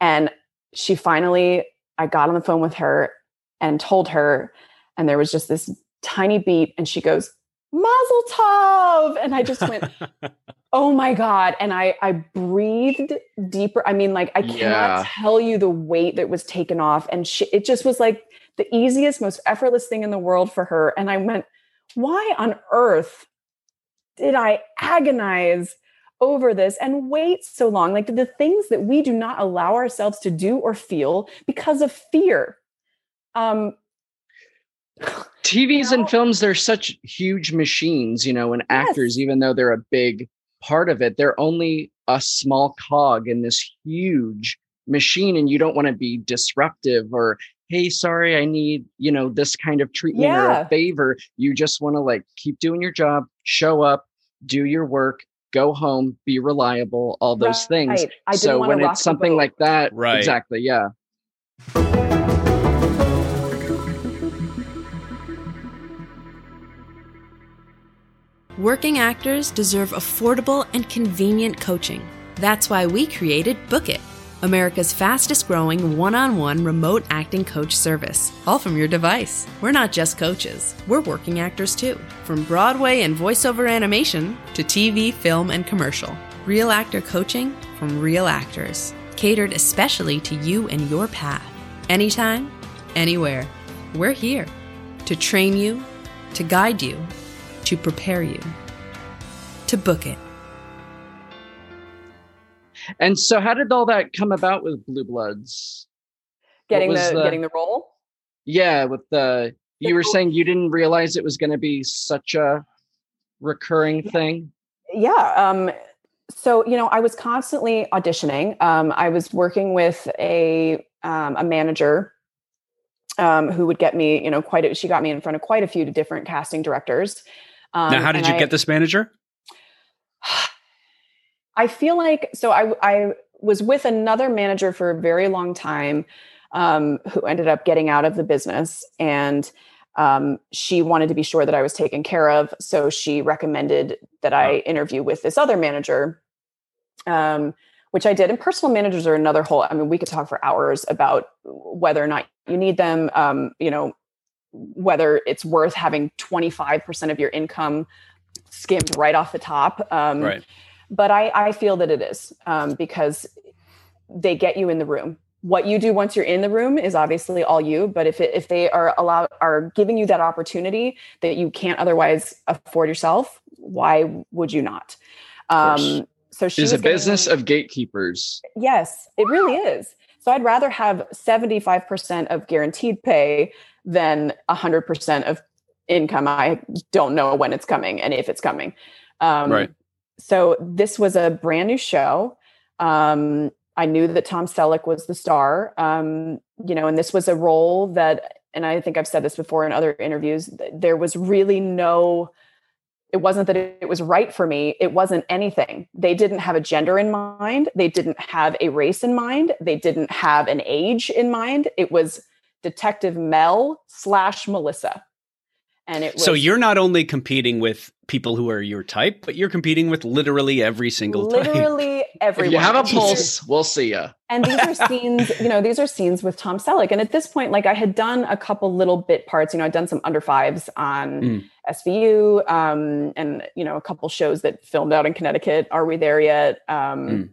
And she finally, I got on the phone with her and told her, and there was just this tiny beep. and she goes, Mazel tov. And I just went, (laughs) oh my God. And I, I breathed deeper. I mean, like, I cannot yeah. tell you the weight that was taken off. And she, it just was like the easiest, most effortless thing in the world for her. And I went, why on earth did I agonize over this and wait so long? Like the things that we do not allow ourselves to do or feel because of fear. Um, TVs you know? and films, they're such huge machines, you know, and actors, yes. even though they're a big part of it, they're only a small cog in this huge machine. And you don't want to be disruptive or hey sorry i need you know this kind of treatment yeah. or a favor you just want to like keep doing your job show up do your work go home be reliable all those right. things so when it's something like that right exactly yeah Working actors deserve affordable and convenient coaching. That's why we created Book It America's fastest growing one on one remote acting coach service, all from your device. We're not just coaches, we're working actors too. From Broadway and voiceover animation to TV, film, and commercial. Real actor coaching from real actors, catered especially to you and your path. Anytime, anywhere. We're here to train you, to guide you, to prepare you, to book it. And so, how did all that come about with Blue Bloods? Getting the, the, getting the role. Yeah, with the you were saying you didn't realize it was going to be such a recurring thing. Yeah. Um, so you know, I was constantly auditioning. Um, I was working with a um, a manager um, who would get me, you know, quite. A, she got me in front of quite a few different casting directors. Um, now, how did you I, get this manager? (sighs) I feel like so I I was with another manager for a very long time um, who ended up getting out of the business and um, she wanted to be sure that I was taken care of. So she recommended that I interview with this other manager, um, which I did. And personal managers are another whole, I mean, we could talk for hours about whether or not you need them, um, you know, whether it's worth having 25% of your income skimmed right off the top. Um, right but I, I feel that it is um, because they get you in the room. What you do once you're in the room is obviously all you. But if it, if they are allowed are giving you that opportunity that you can't otherwise afford yourself, why would you not? Um, so she is a business of gatekeepers. Yes, it really is. So I'd rather have 75% of guaranteed pay than 100% of income. I don't know when it's coming and if it's coming. Um, right so this was a brand new show. Um, I knew that Tom Selleck was the star. Um, you know, and this was a role that, and I think I've said this before in other interviews, there was really no, it wasn't that it was right for me. It wasn't anything. They didn't have a gender in mind. They didn't have a race in mind. They didn't have an age in mind. It was Detective Mel slash Melissa. And it was, so you're not only competing with people who are your type, but you're competing with literally every single literally (laughs) type. everyone. If you have a pulse, we'll see you. And these are scenes, you know, these are scenes with Tom Selleck. And at this point, like I had done a couple little bit parts. You know, I'd done some under fives on mm. SVU, um, and you know, a couple shows that filmed out in Connecticut. Are we there yet? Um,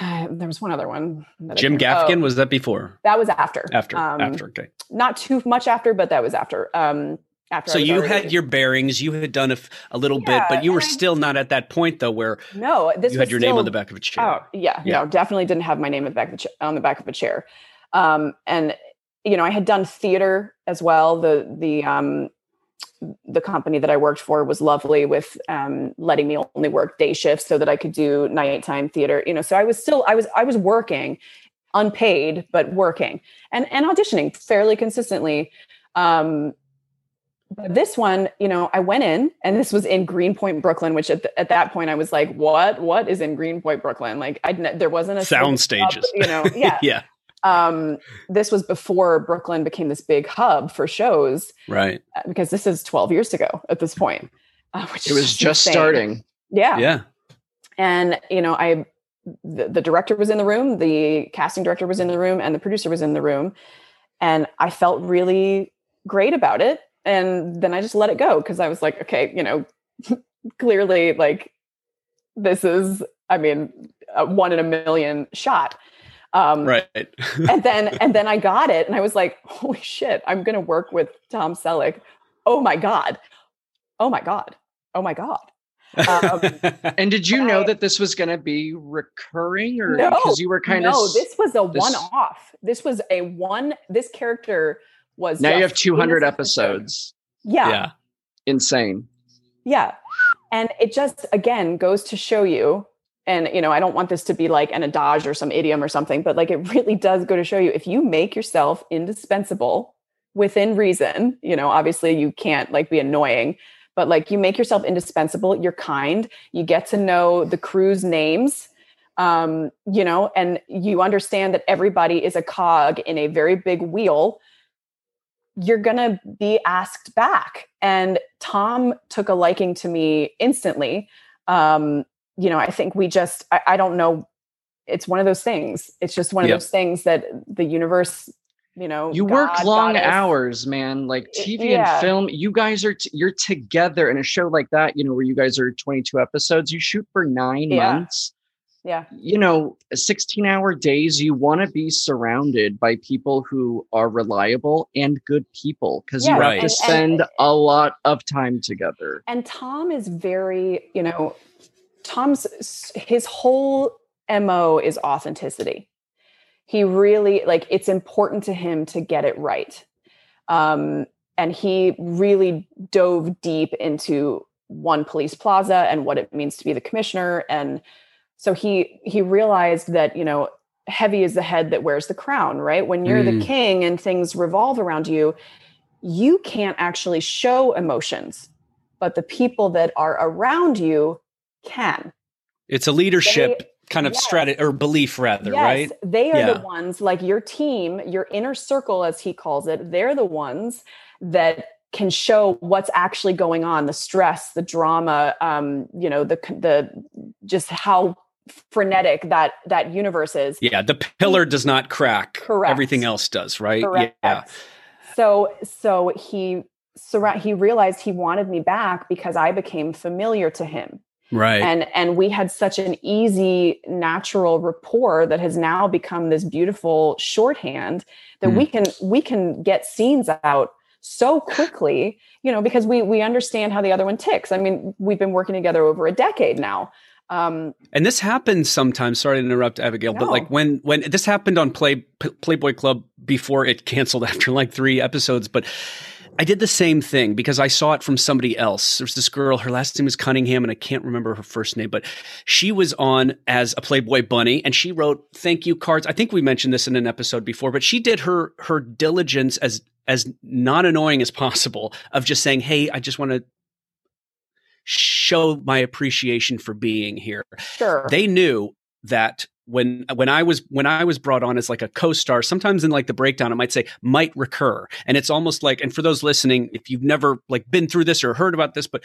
mm. (sighs) there was one other one. Jim Gaffigan oh, was that before? That was after. After. Um, after. Okay. Not too much after, but that was after. Um, after so you had your bearings you had done a, a little yeah, bit but you were I... still not at that point though where no this you had your still... name on the back of a chair oh yeah, yeah, no definitely didn't have my name on the back of, cha- on the back of a chair um, and you know i had done theater as well the the um, the company that I worked for was lovely with um, letting me only work day shifts so that I could do nighttime theater. You know, so I was still I was I was working, unpaid but working and and auditioning fairly consistently. Um, but this one, you know, I went in and this was in Greenpoint, Brooklyn, which at, the, at that point I was like, what, what is in Greenpoint, Brooklyn? Like I, there wasn't a sound stages, you know? (laughs) Yeah. yeah. Um, this was before Brooklyn became this big hub for shows. Right. Uh, because this is 12 years ago at this point. Uh, it was just insane. starting. Yeah. Yeah. And, you know, I, the, the director was in the room, the casting director was in the room, and the producer was in the room. And I felt really great about it and then I just let it go because I was like, okay, you know, (laughs) clearly like this is, I mean, a one in a million shot. Um, right. and (laughs) then and then I got it, and I was like, holy shit, I'm gonna work with Tom Selleck. Oh my god. Oh my god. Oh my god. Um, and did you know I, that this was going to be recurring or no, because you were kind of no this was a this, one-off this was a one this character was now you have 200 episodes. Yeah. Yeah. Insane. Yeah. And it just again goes to show you and you know, I don't want this to be like an adage or some idiom or something, but like it really does go to show you if you make yourself indispensable within reason, you know, obviously you can't like be annoying, but like you make yourself indispensable, you're kind, you get to know the crew's names, um, you know, and you understand that everybody is a cog in a very big wheel you're going to be asked back. And Tom took a liking to me instantly. Um, you know, I think we just, I, I, don't know. It's one of those things. It's just one of yep. those things that the universe, you know, you God, work long goddess, hours, man. Like TV yeah. and film, you guys are, t- you're together in a show like that, you know, where you guys are 22 episodes, you shoot for nine yeah. months yeah. You know 16 hour days you want to be surrounded by people who are reliable and good people because yeah, you have right. to spend and, a lot of time together. And tom is very you know tom's his whole mo is authenticity. He really like it's important to him to get it right. Um and he really dove deep into one police plaza and what it means to be the commissioner and so he he realized that you know heavy is the head that wears the crown right when you're mm. the king and things revolve around you you can't actually show emotions but the people that are around you can it's a leadership they, kind of yes. strategy or belief rather yes, right they are yeah. the ones like your team your inner circle as he calls it they're the ones that can show what's actually going on the stress the drama um, you know the the just how frenetic that that universe is. Yeah, the pillar does not crack. Correct. Everything else does, right? Correct. Yeah. So so he surround he realized he wanted me back because I became familiar to him. Right. And and we had such an easy natural rapport that has now become this beautiful shorthand that mm. we can we can get scenes out so quickly, you know, because we we understand how the other one ticks. I mean, we've been working together over a decade now. Um, and this happens sometimes. Sorry to interrupt, Abigail, no. but like when when this happened on Play P- Playboy Club before it canceled (laughs) after like three episodes, but I did the same thing because I saw it from somebody else. There's this girl, her last name is Cunningham, and I can't remember her first name, but she was on as a Playboy bunny and she wrote thank you cards. I think we mentioned this in an episode before, but she did her her diligence as as not annoying as possible of just saying, Hey, I just want to show my appreciation for being here. Sure. They knew that when when I was when I was brought on as like a co-star, sometimes in like the breakdown, it might say might recur, and it's almost like. And for those listening, if you've never like been through this or heard about this, but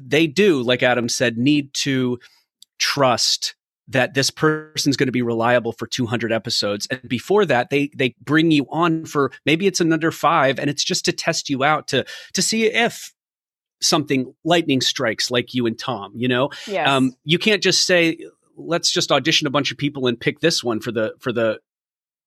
they do, like Adam said, need to trust that this person's going to be reliable for 200 episodes and before that they they bring you on for maybe it's another 5 and it's just to test you out to to see if something lightning strikes like you and Tom you know yes. um you can't just say let's just audition a bunch of people and pick this one for the for the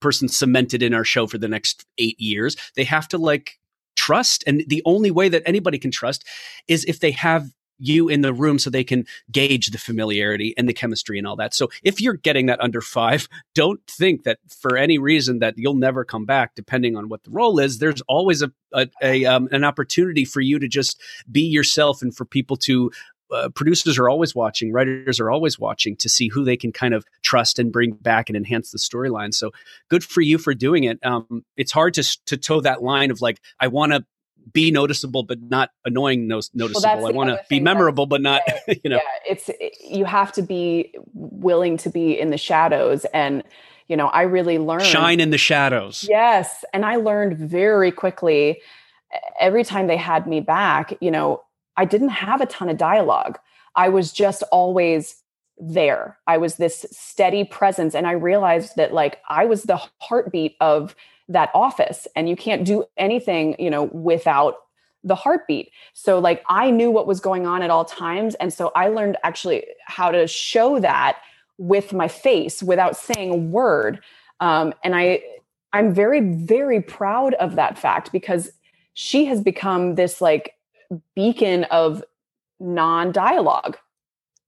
person cemented in our show for the next eight years. They have to like trust, and the only way that anybody can trust is if they have you in the room so they can gauge the familiarity and the chemistry and all that. So if you're getting that under five, (laughs) don't think that for any reason that you'll never come back, depending on what the role is. There's always a, a, a um, an opportunity for you to just be yourself and for people to uh, producers are always watching, writers are always watching to see who they can kind of trust and bring back and enhance the storyline. So good for you for doing it. Um, it's hard to to toe that line of like I want to be noticeable but not annoying no- noticeable. Well, I want to be memorable but not (laughs) you know. Yeah, it's it, you have to be willing to be in the shadows and you know, I really learned shine in the shadows. Yes, and I learned very quickly every time they had me back, you know, I didn't have a ton of dialogue. I was just always there. I was this steady presence. And I realized that like I was the heartbeat of that office and you can't do anything, you know, without the heartbeat. So like I knew what was going on at all times. And so I learned actually how to show that with my face without saying a word. Um, and I, I'm very, very proud of that fact because she has become this like beacon of non-dialogue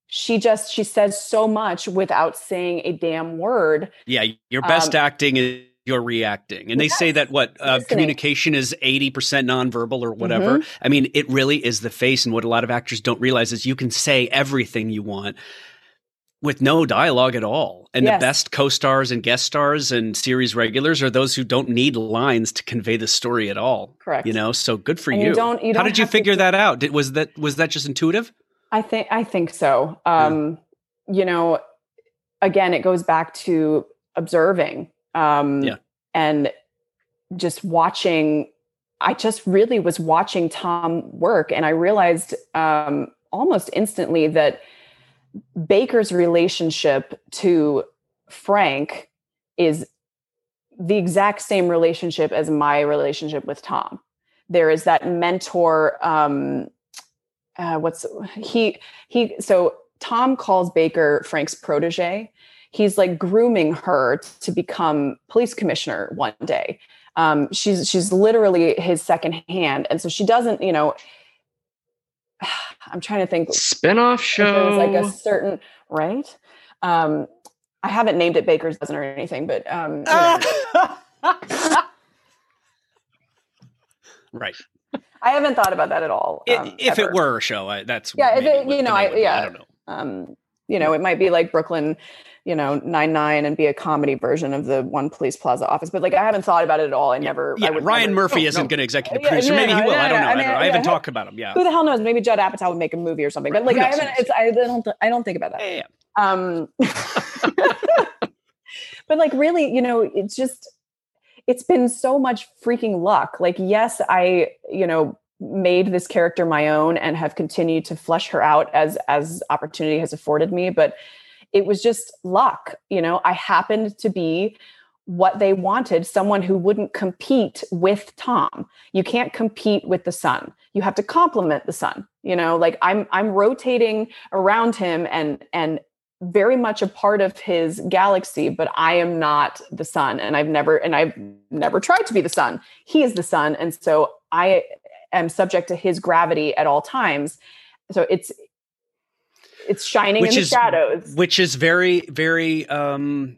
she just she says so much without saying a damn word yeah your best um, acting is you're reacting and they yes, say that what uh, communication is 80% nonverbal or whatever mm-hmm. i mean it really is the face and what a lot of actors don't realize is you can say everything you want with no dialogue at all. And yes. the best co-stars and guest stars and series regulars are those who don't need lines to convey the story at all. Correct. You know, so good for you. you. don't, you don't How did you figure that out? Did, was that was that just intuitive? I think I think so. Um, yeah. you know, again, it goes back to observing. Um, yeah. and just watching I just really was watching Tom work and I realized um, almost instantly that Baker's relationship to Frank is the exact same relationship as my relationship with Tom. There is that mentor. Um, uh, what's he? He so Tom calls Baker Frank's protege. He's like grooming her to become police commissioner one day. Um, she's she's literally his second hand, and so she doesn't, you know, (sighs) I'm trying to think spinoff show. like a certain right. Um, I haven't named it Baker's Dozen or anything, but um, (laughs) right. I haven't thought about that at all. Um, if ever. it were a show, I, that's yeah. If it, you know, I yeah. I don't know. Um, you know, it might be like Brooklyn you know, nine nine and be a comedy version of the One Police Plaza office. But like, I haven't thought about it at all. I never. Yeah, I Ryan never, Murphy (laughs) isn't no. going to executive producer. Yeah, Maybe no, he will. I don't know. I, mean, I, I haven't talked about him. Yeah. Who the hell knows? Maybe Judd Apatow would make a movie or something. But like, I haven't. It's I don't. I don't think about that. Yeah. Um. (laughs) but like, really, you know, it's just. It's been so much freaking luck. Like, yes, I, you know, made this character my own and have continued to flesh her out as as opportunity has afforded me but it was just luck. You know, I happened to be what they wanted someone who wouldn't compete with Tom. You can't compete with the sun. You have to complement the sun. You know, like I'm I'm rotating around him and and very much a part of his galaxy, but I am not the sun and I've never and I've never tried to be the sun. He is the sun and so I am subject to his gravity at all times. So it's it's shining which in is, the shadows which is very very um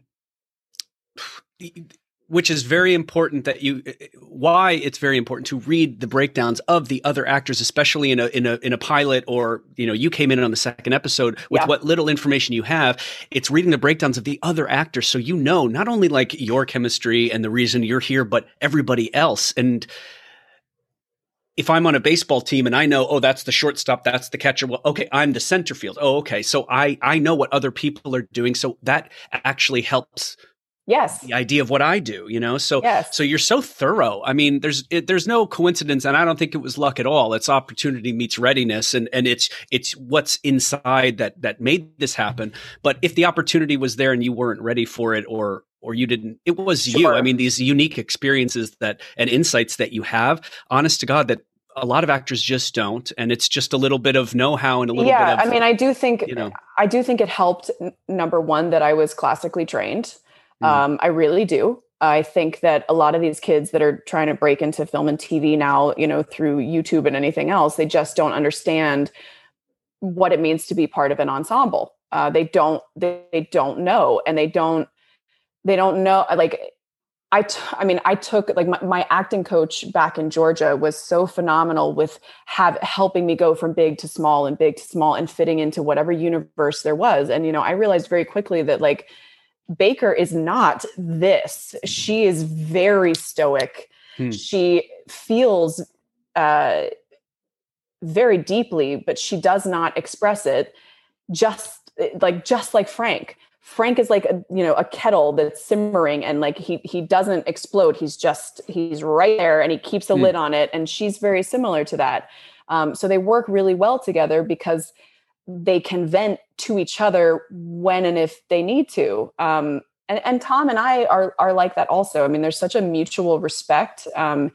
which is very important that you eh, eh, why it's very important to read the breakdowns of the other actors especially in a in a in a pilot or you know you came in on the second episode with yeah. what little information you have it's reading the breakdowns of the other actors so you know not only like your chemistry and the reason you're here but everybody else and if I'm on a baseball team and I know, oh, that's the shortstop, that's the catcher. Well, okay, I'm the center field. Oh, okay. So I I know what other people are doing. So that actually helps yes the idea of what i do you know so yes. so you're so thorough i mean there's it, there's no coincidence and i don't think it was luck at all it's opportunity meets readiness and and it's it's what's inside that that made this happen but if the opportunity was there and you weren't ready for it or or you didn't it was sure. you i mean these unique experiences that and insights that you have honest to god that a lot of actors just don't and it's just a little bit of know-how and a little yeah, bit of i mean i do think you know i do think it helped number one that i was classically trained Mm. Um, I really do. I think that a lot of these kids that are trying to break into film and TV now, you know, through YouTube and anything else, they just don't understand what it means to be part of an ensemble. Uh, they don't. They, they don't know, and they don't. They don't know. Like, I. T- I mean, I took like my, my acting coach back in Georgia was so phenomenal with have helping me go from big to small and big to small and fitting into whatever universe there was. And you know, I realized very quickly that like Baker is not this. She is very stoic. Hmm. She feels uh, very deeply, but she does not express it. Just like just like Frank. Frank is like a you know a kettle that's simmering and like he he doesn't explode. He's just he's right there and he keeps a hmm. lid on it. And she's very similar to that. Um, so they work really well together because they can vent to each other when and if they need to. Um, and, and Tom and I are are like that also. I mean, there's such a mutual respect, um,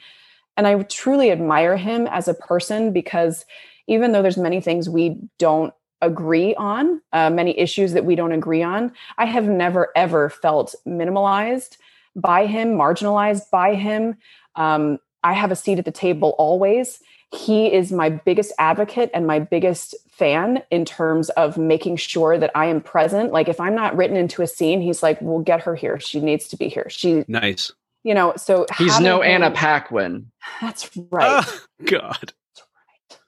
and I truly admire him as a person because even though there's many things we don't agree on, uh, many issues that we don't agree on, I have never ever felt minimalized by him, marginalized by him. Um, I have a seat at the table always he is my biggest advocate and my biggest fan in terms of making sure that I am present. Like if I'm not written into a scene, he's like, "We'll get her here. She needs to be here." She nice. You know, so he's no him, Anna Paquin. That's right. Oh, (laughs) God. That's right.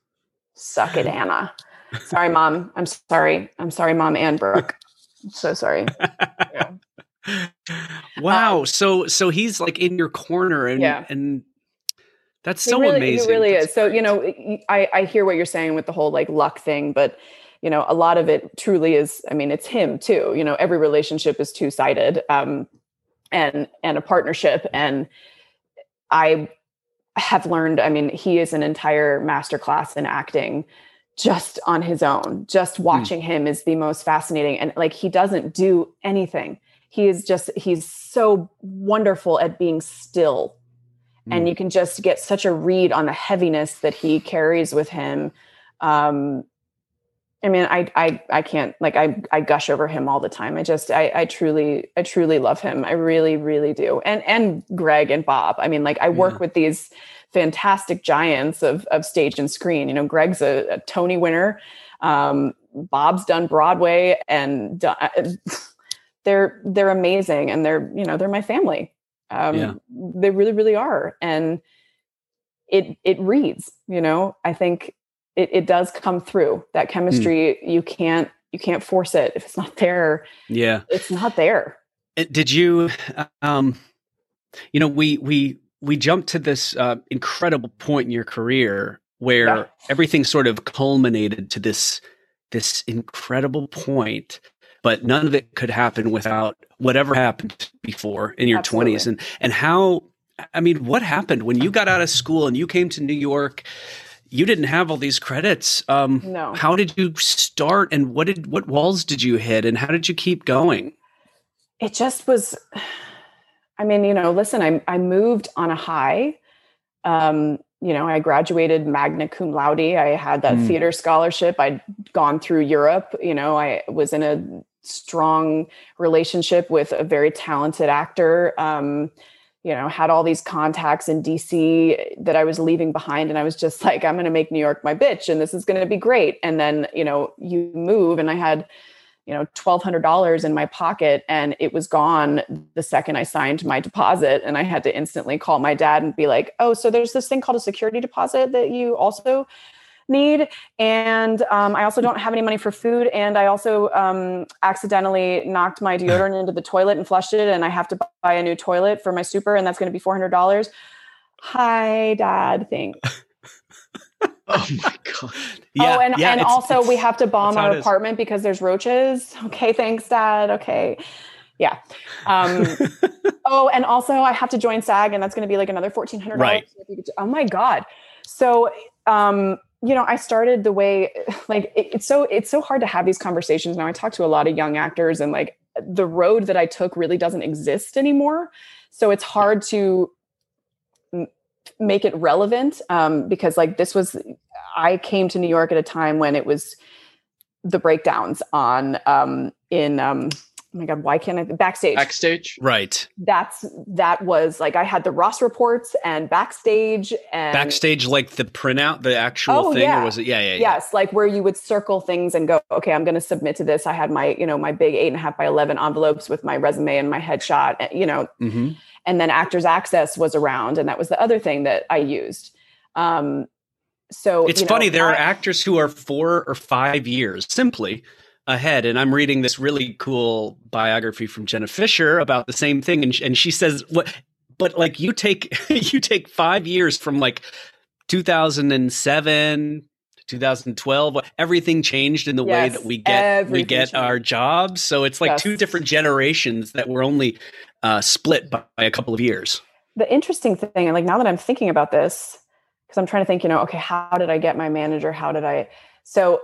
Suck it, Anna. Sorry, mom. I'm sorry. I'm sorry, mom and Brooke. I'm (laughs) so sorry. yeah. (laughs) Wow. Um, so so he's like in your corner and yeah. and that's so really, amazing. It really is. So, you know, I, I hear what you're saying with the whole like luck thing, but you know, a lot of it truly is, I mean, it's him too. You know, every relationship is two sided um, and, and a partnership. And I have learned, I mean, he is an entire masterclass in acting just on his own. Just hmm. watching mm. him is the most fascinating. And like, he doesn't do anything. He is just, he's so wonderful at being still and mm. you can just get such a read on the heaviness that he carries with him um i mean i i i can't like i i gush over him all the time i just i i truly i truly love him i really really do and and greg and bob i mean like i work yeah. with these fantastic giants of of stage and screen you know greg's a, a tony winner um bob's done broadway and done, (laughs) they're they're amazing and they're you know they're my family um, yeah. They really, really are, and it it reads. You know, I think it, it does come through that hmm. chemistry. Mm. You can't you can't force it if it's not (laughs) there. Yeah, it's not there. Did you? Um, you know, we we we jumped to this uh, incredible point in your career where yeah. everything sort of culminated to this this incredible point but none of it could happen without whatever happened before in your Absolutely. 20s and and how I mean what happened when you got out of school and you came to New York you didn't have all these credits um no. how did you start and what did what walls did you hit and how did you keep going it just was I mean you know listen I I moved on a high um you know, I graduated magna cum laude. I had that mm. theater scholarship. I'd gone through Europe. You know, I was in a strong relationship with a very talented actor. Um, you know, had all these contacts in DC that I was leaving behind. And I was just like, I'm going to make New York my bitch and this is going to be great. And then, you know, you move and I had, you know, $1,200 in my pocket and it was gone the second I signed my deposit. And I had to instantly call my dad and be like, oh, so there's this thing called a security deposit that you also need. And um, I also don't have any money for food. And I also um, accidentally knocked my deodorant into the toilet and flushed it. And I have to buy a new toilet for my super. And that's going to be $400. Hi, dad. Thanks. (laughs) Oh my god! (laughs) Yeah, oh, and, yeah, and it's, also it's, we have to bomb our apartment because there's roaches. (laughs) Okay, thanks, Dad. Okay, yeah. Um, oh, and also I have to join SAG, and that's going to be like another fourteen hundred dollars. Right. Oh my god! So, um, you know, I started the way (sighs) like it, it's so it's so hard to have these conversations now. I talk to a lot of young actors, and like the road that I took really doesn't exist anymore. So it's hard to make it relevant um, because like this was i came to new york at a time when it was the breakdowns on um, in um, oh my god why can't i backstage. Backstage? Right. That's that was like i had the ross reports and backstage and backstage like the printout the actual oh, thing yeah. or was it yeah, yeah, yeah. Yes like where you would circle things and go okay i'm going to submit to this. I had my you know my big eight and a half by 11 envelopes with my resume and my headshot eh, you know. Mm-hmm and then actors access was around and that was the other thing that i used. Um, so it's funny know, there I, are actors who are four or five years simply ahead and i'm reading this really cool biography from jenna Fischer about the same thing and, and she says what but like you take (laughs) you take five years from like 2007 2012 everything changed in the yes, way that we get we get changed. our jobs so it's like yes. two different generations that were only uh, split by, by a couple of years the interesting thing and like now that i'm thinking about this because i'm trying to think you know okay how did i get my manager how did i so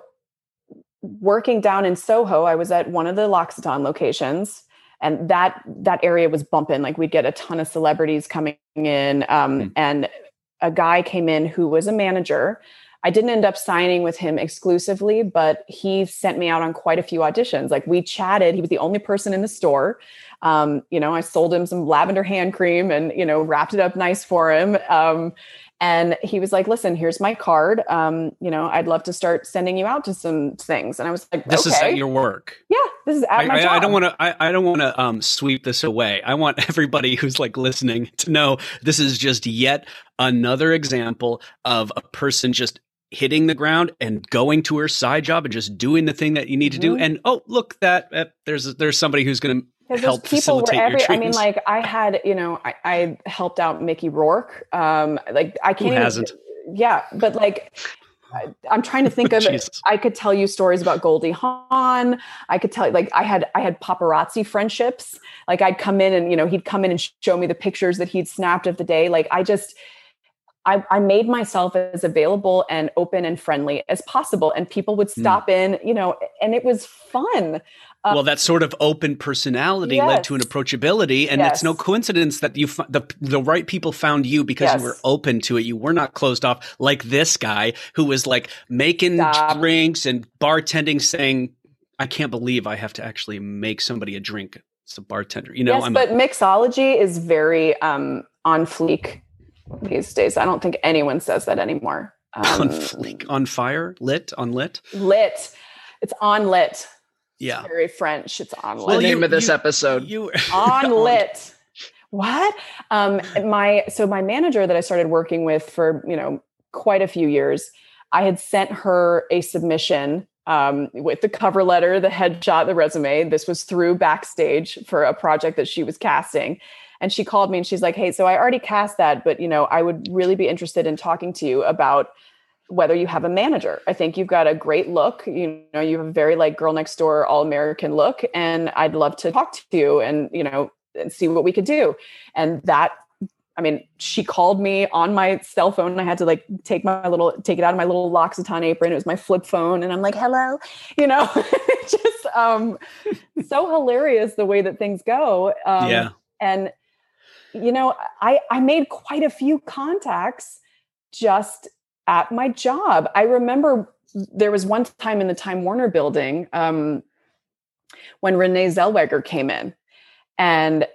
working down in soho i was at one of the l'occitane locations and that that area was bumping like we'd get a ton of celebrities coming in um, mm. and a guy came in who was a manager I didn't end up signing with him exclusively, but he sent me out on quite a few auditions. Like we chatted, he was the only person in the store. Um, you know, I sold him some lavender hand cream and, you know, wrapped it up nice for him. Um, and he was like, listen, here's my card. Um, you know, I'd love to start sending you out to some things. And I was like, this okay. is at your work. Yeah, this is at I, my I, job. I don't want to, I, I, don't want to um, sweep this away. I want (laughs) everybody who's like listening to know this is just yet another example of a person just hitting the ground and going to her side job and just doing the thing that you need to do. Mm-hmm. And oh, look, that uh, there's there's somebody who's going to help facilitate your dreams. I mean, like I had, you know, I, I helped out Mickey Rourke. Um, like I can't. Who even, hasn't? Yeah, but like. I, am trying to think of (laughs) it. I could tell you stories about Goldie Hawn. I could tell you like I had I had paparazzi friendships. Like I'd come in and you know he'd come in and show me the pictures that he'd snapped of the day. Like I just I, I, made myself as available and open and friendly as possible and people would hmm. stop mm. in you know and it was fun um, well that sort of open personality yes. led to an approachability and yes. it's no coincidence that you the, the right people found you because yes. you were open to it you were not closed off like this guy who was like making Stop. drinks and bartending saying i can't believe i have to actually make somebody a drink it's a bartender you know yes, I'm but a- mixology is very um, on fleek these days. I don't think anyone says that anymore. (laughs) Um, on fleek, on fire, lit, on lit, lit. It's on lit. Yeah, it's very French. It's on lit. Well, the name of this you, episode. You (laughs) on lit. What? Um, my so my manager that I started working with for you know quite a few years. I had sent her a submission um, with the cover letter, the headshot, the resume. This was through backstage for a project that she was casting and she called me and she's like hey so i already cast that but you know i would really be interested in talking to you about whether you have a manager i think you've got a great look you know you have a very like girl next door all american look and i'd love to talk to you and you know and see what we could do and that I mean, she called me on my cell phone and I had to like take my little, take it out of my little L'Occitane apron. It was my flip phone. And I'm like, hello, you know, (laughs) just um, so hilarious the way that things go. Um, yeah. And you know, I, I made quite a few contacts just at my job. I remember there was one time in the Time Warner building um, when Renee Zellweger came in, and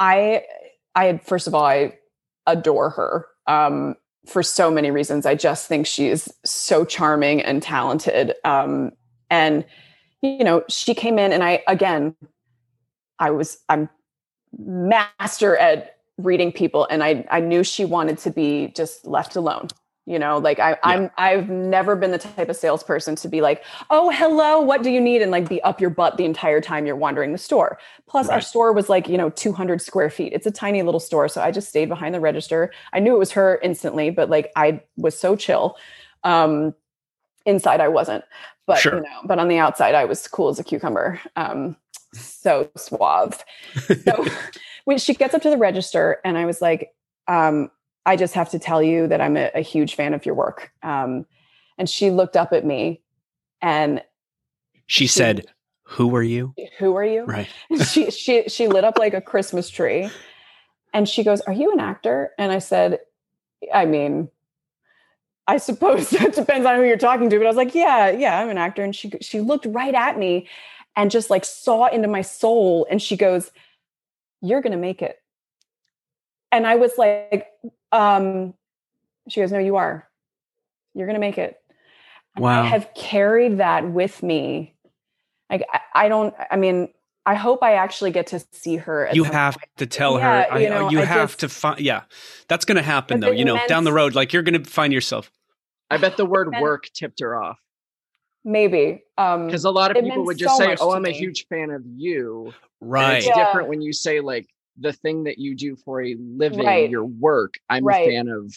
I, I had first of all, I adore her um, for so many reasons. I just think she is so charming and talented, um, and you know, she came in and I, again, I was, I'm master at reading people and I, I knew she wanted to be just left alone. You know, like I, yeah. I'm, I've never been the type of salesperson to be like, oh, hello, what do you need? And like be up your butt the entire time you're wandering the store. Plus, right. our store was like, you know, 200 square feet. It's a tiny little store. So I just stayed behind the register. I knew it was her instantly, but like I was so chill. Um, inside, I wasn't, but sure. you know, but on the outside, I was cool as a cucumber. Um, so suave. So (laughs) when she gets up to the register, and I was like, um, I just have to tell you that I'm a, a huge fan of your work. Um, and she looked up at me and she, she said, Who are you? Who are you? Right. (laughs) she she she lit up like a Christmas tree. And she goes, Are you an actor? And I said, I mean, I suppose (laughs) that depends on who you're talking to. But I was like, Yeah, yeah, I'm an actor. And she she looked right at me and just like saw into my soul. And she goes, You're gonna make it. And I was like, um, she goes, No, you are. You're going to make it. wow. I have carried that with me. Like, I, I, don't, I mean, I hope I actually get to see her. You have point. to tell yeah, her. You, know, I, you I have just, to find. Yeah, that's going to happen though. You know, down the road, like you're going to find yourself. I bet the word work tipped her off. Maybe because um, a lot of people would just so say, "Oh, I'm me. a huge fan of you." Right. it's yeah. different when you say like the thing that you do for a living, right. your work. I'm right. a fan of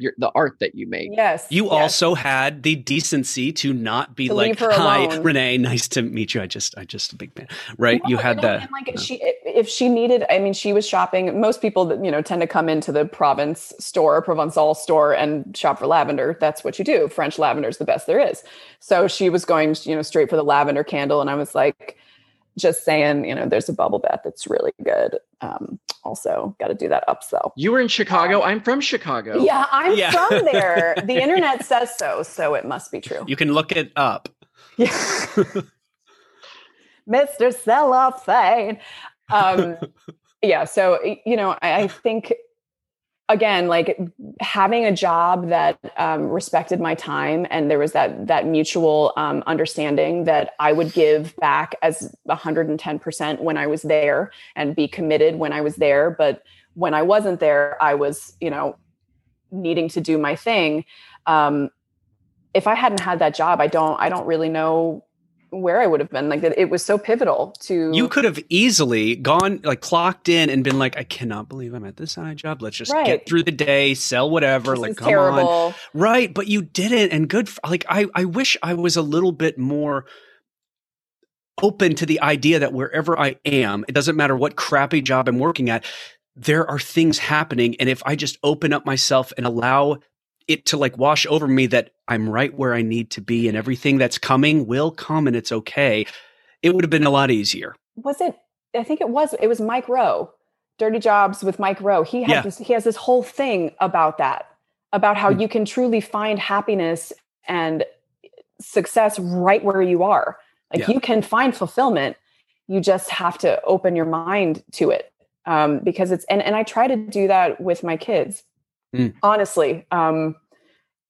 your the art that you make. Yes. You yes. also had the decency to not be to like, "Hi, alone. Renee, nice to meet you. I just, I just a big fan." Right? No, you had that. like you know. she, if she needed, I mean, she was shopping. Most people that you know tend to come into the Provence store, Provençal store, and shop for lavender. That's what you do. French lavender is the best there is. So she was going, you know, straight for the lavender candle, and I was like just saying, you know, there's a bubble bath that's really good. Um, also, got to do that upsell. You were in Chicago. I'm from Chicago. Yeah, I'm yeah. from there. (laughs) the internet says so, so it must be true. You can look it up. Yeah. (laughs) Mr. Cellophane. Um, (laughs) yeah, so you know, I, I think again like having a job that um, respected my time and there was that that mutual um, understanding that i would give back as 110% when i was there and be committed when i was there. But when i wasn't there i was you know needing to do my thing. Um, if i hadn't had that job i don't i don't really know where I would have been. Like that, it was so pivotal to. You could have easily gone, like, clocked in and been like, "I cannot believe I'm at this side job. Let's just right. get through the day, sell whatever. This like, come terrible. on, right?" But you didn't, and good. For, like, I, I wish I was a little bit more open to the idea that wherever I am, it doesn't matter what crappy job I'm working at. There are things happening, and if I just open up myself and allow it to like wash over me that I'm right where I need to be and everything that's coming will come and it's okay, it would have been a lot easier. Was it? I think it was. It was Mike Rowe, Dirty Jobs with Mike Rowe. He has yeah. this, he has this whole thing about that, about how mm-hmm. you can truly find happiness and success right where you are. Like yeah. you can find fulfillment. You just have to open your mind to it. Um, because it's and, and I try to do that with my kids mm. honestly. Um,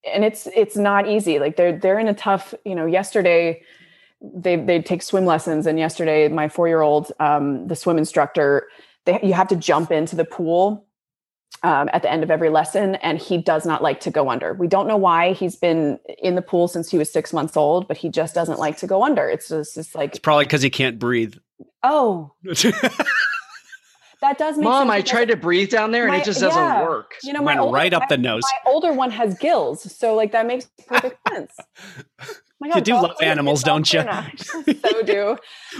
and it's it's not easy. Like they're they're in a tough. You know, yesterday they they take swim lessons, and yesterday my four year old, um, the swim instructor, they you have to jump into the pool um, at the end of every lesson, and he does not like to go under. We don't know why. He's been in the pool since he was six months old, but he just doesn't like to go under. It's just, it's like it's probably because he can't breathe. Oh. (laughs) that does make Mom, sense I tried to breathe down there and it just doesn't yeah. work. You know, my older, right up my, the nose. My older one has gills, so like that makes perfect (laughs) sense. God, you do love animals, don't you? so (laughs) do.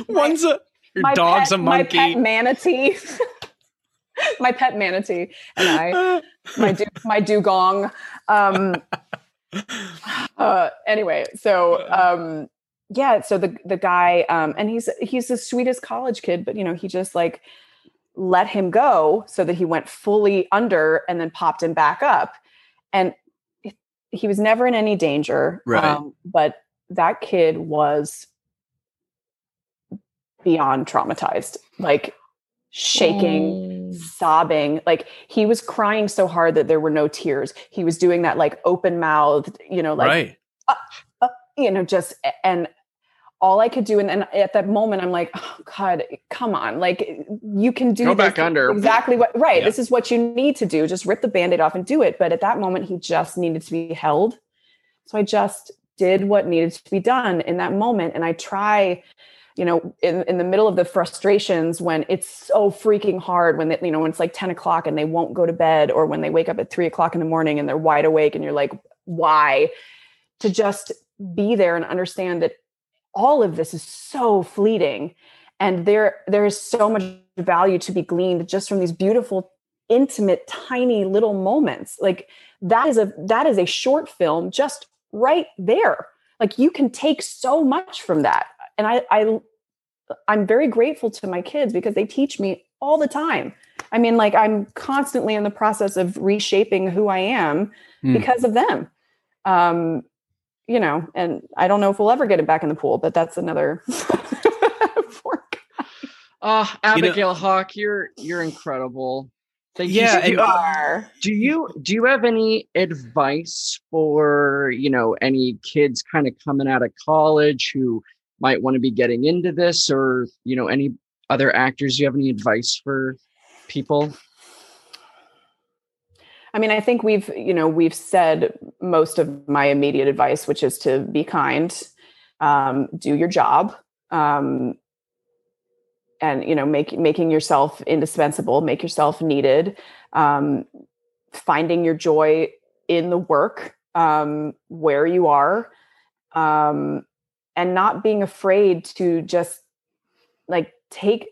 One's a your dog's pet, a monkey. My pet manatee. (laughs) my pet manatee and I, my du- my dugong. Um, uh, anyway, so um, yeah, so the the guy, um, and he's he's the sweetest college kid, but you know, he just like let him go so that he went fully under and then popped him back up. And he was never in any danger. Right. Um, but that kid was beyond traumatized, like shaking, sobbing. Like he was crying so hard that there were no tears. He was doing that like open mouthed, you know, like, right. Uh, uh, you know, just, and all I could do. And, and at that moment, I'm like, oh, God, come on. Like, you can do Go back under. exactly what, right. Yeah. This is what you need to do. Just rip the band aid off and do it. But at that moment, he just needed to be held. So I just did what needed to be done in that moment. And I try, you know, in, in the middle of the frustrations when it's so freaking hard, when they, you know, when it's like 10 o'clock and they won't go to bed, or when they wake up at three o'clock in the morning and they're wide awake and you're like, why? To just be there and understand that all of this is so fleeting. And there there is so much value to be gleaned just from these beautiful intimate tiny little moments. Like that is a that is a short film just right there. Like you can take so much from that. And i i i'm very grateful to my kids because they teach me all the time. I mean like i'm constantly in the process of reshaping who i am mm. because of them. Um you know, and I don't know if we'll ever get it back in the pool, but that's another. (laughs) oh, ah, Abigail you know, Hawk, you're you're incredible. Thank yeah, you. are. Do you do you have any advice for you know any kids kind of coming out of college who might want to be getting into this, or you know any other actors? Do you have any advice for people? I mean, I think we've, you know, we've said most of my immediate advice, which is to be kind, um, do your job, um, and you know, make making yourself indispensable, make yourself needed, um, finding your joy in the work um, where you are, um, and not being afraid to just like take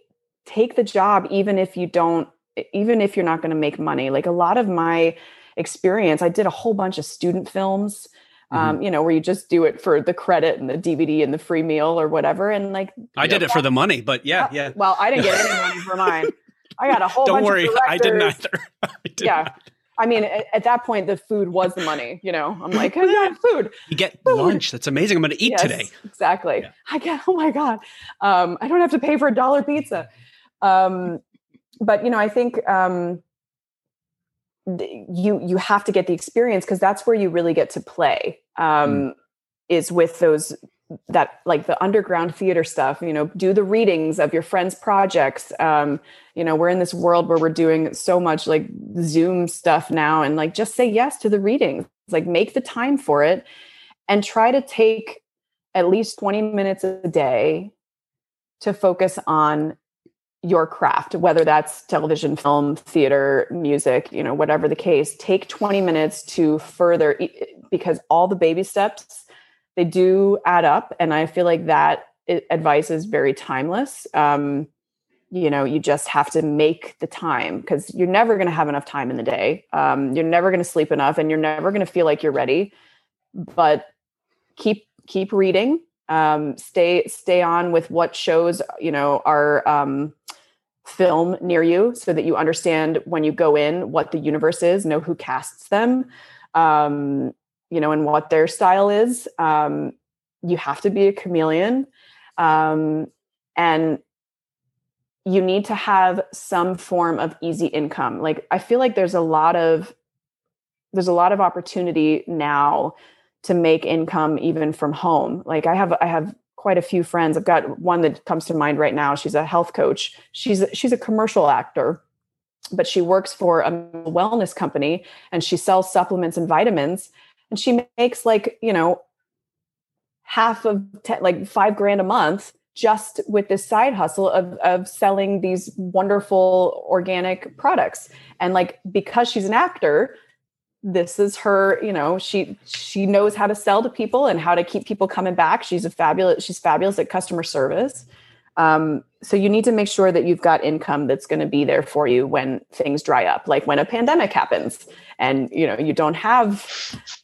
take the job, even if you don't even if you're not going to make money like a lot of my experience i did a whole bunch of student films um, mm-hmm. you know, where you just do it for the credit and the DVD and the free meal or whatever. And like, I did know, it for the money, but yeah, yeah. Well, I didn't get any money for mine. (laughs) I got a whole. Don't worry, I didn't either. (laughs) I did yeah. Not. I mean, at, at, that point, the food was the money. You know, I'm like, I got (laughs) food. You get food. lunch. That's amazing. I'm going to eat yes, today. Exactly. Yeah. I get. Oh my god. Um, I don't have to pay for a dollar pizza. Um, but you know, I think um, you you have to get the experience because that's where you really get to play. Um, mm. Is with those that like the underground theater stuff you know do the readings of your friends projects um you know we're in this world where we're doing so much like zoom stuff now and like just say yes to the readings like make the time for it and try to take at least 20 minutes a day to focus on your craft, whether that's television, film, theater, music, you know, whatever the case, take 20 minutes to further because all the baby steps they do add up and I feel like that advice is very timeless. Um, you know, you just have to make the time because you're never going to have enough time in the day. Um, you're never going to sleep enough and you're never going to feel like you're ready. But keep keep reading um, stay stay on with what shows you know are um, film near you so that you understand when you go in what the universe is know who casts them um, you know and what their style is. Um, you have to be a chameleon um, and you need to have some form of easy income. Like i feel like there's a lot of there's a lot of opportunity now to make income even from home. Like I have I have quite a few friends. I've got one that comes to mind right now. She's a health coach. She's she's a commercial actor, but she works for a wellness company and she sells supplements and vitamins and she makes like, you know, half of ten, like 5 grand a month just with this side hustle of of selling these wonderful organic products. And like because she's an actor, this is her you know she she knows how to sell to people and how to keep people coming back. She's a fabulous she's fabulous at customer service. Um, so you need to make sure that you've got income that's going to be there for you when things dry up like when a pandemic happens and you know you don't have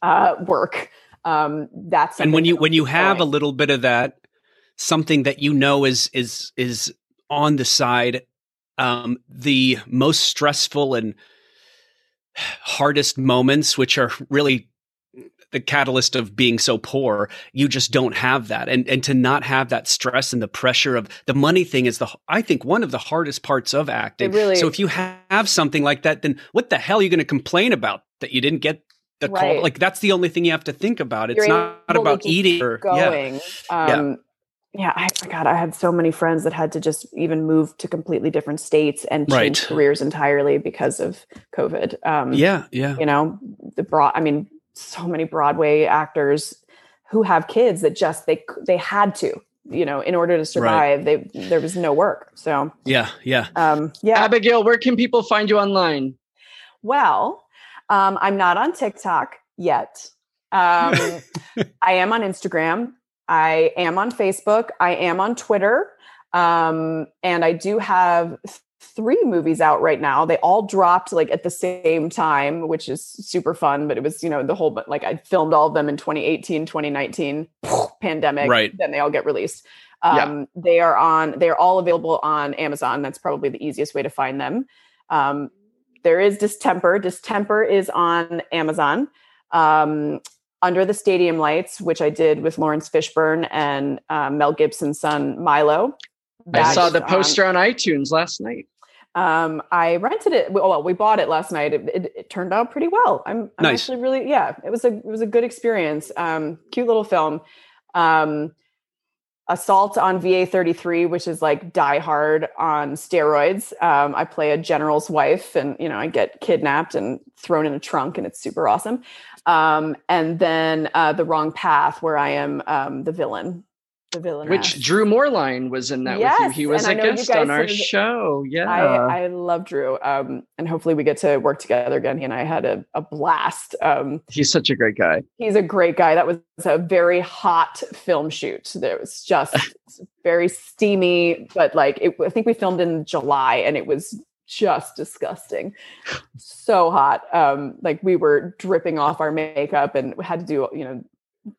uh, work. Um, that's and when you when you have a little bit of that something that you know is is is on the side um, the most stressful and hardest moments, which are really the catalyst of being so poor you just don't have that. And and to not have that stress and the pressure of the money thing is the i think one of the hardest parts of acting. Really, so if you have something like that then what the hell are you going to complain about that you didn't get the right. call like that's the only thing you have to think about. It's You're not about eating or going yeah. um, yeah, I forgot. I had so many friends that had to just even move to completely different states and change right. careers entirely because of COVID. Um, yeah, yeah. You know, the broad. I mean, so many Broadway actors who have kids that just they they had to. You know, in order to survive, right. they there was no work. So yeah, yeah, um, yeah. Abigail, where can people find you online? Well, um, I'm not on TikTok yet. Um, (laughs) I am on Instagram. I am on Facebook. I am on Twitter. Um, and I do have three movies out right now. They all dropped like at the same time, which is super fun. But it was, you know, the whole, but like I filmed all of them in 2018, 2019, (laughs) pandemic. Right. Then they all get released. Um, yeah. They are on, they're all available on Amazon. That's probably the easiest way to find them. Um, there is Distemper. Distemper is on Amazon. Um, under the Stadium Lights, which I did with Laurence Fishburne and um, Mel Gibson's son Milo. I saw the poster on iTunes last night. Um, I rented it. Well, we bought it last night. It, it, it turned out pretty well. I'm, I'm nice. actually really, yeah. It was a it was a good experience. Um, cute little film. Assault on VA 33, which is like Die Hard on steroids. Um, I play a general's wife, and you know I get kidnapped and thrown in a trunk, and it's super awesome. Um, and then uh, the wrong path, where I am um, the villain. The villain. Which Drew Moerlein was in that yes, with you. He was a guest on our show. Yeah, I, I love Drew, um, and hopefully we get to work together again. He and I had a, a blast. Um, he's such a great guy. He's a great guy. That was a very hot film shoot. There was just (laughs) very steamy, but like it, I think we filmed in July, and it was just disgusting. so hot. Um, like we were dripping off our makeup and we had to do, you know,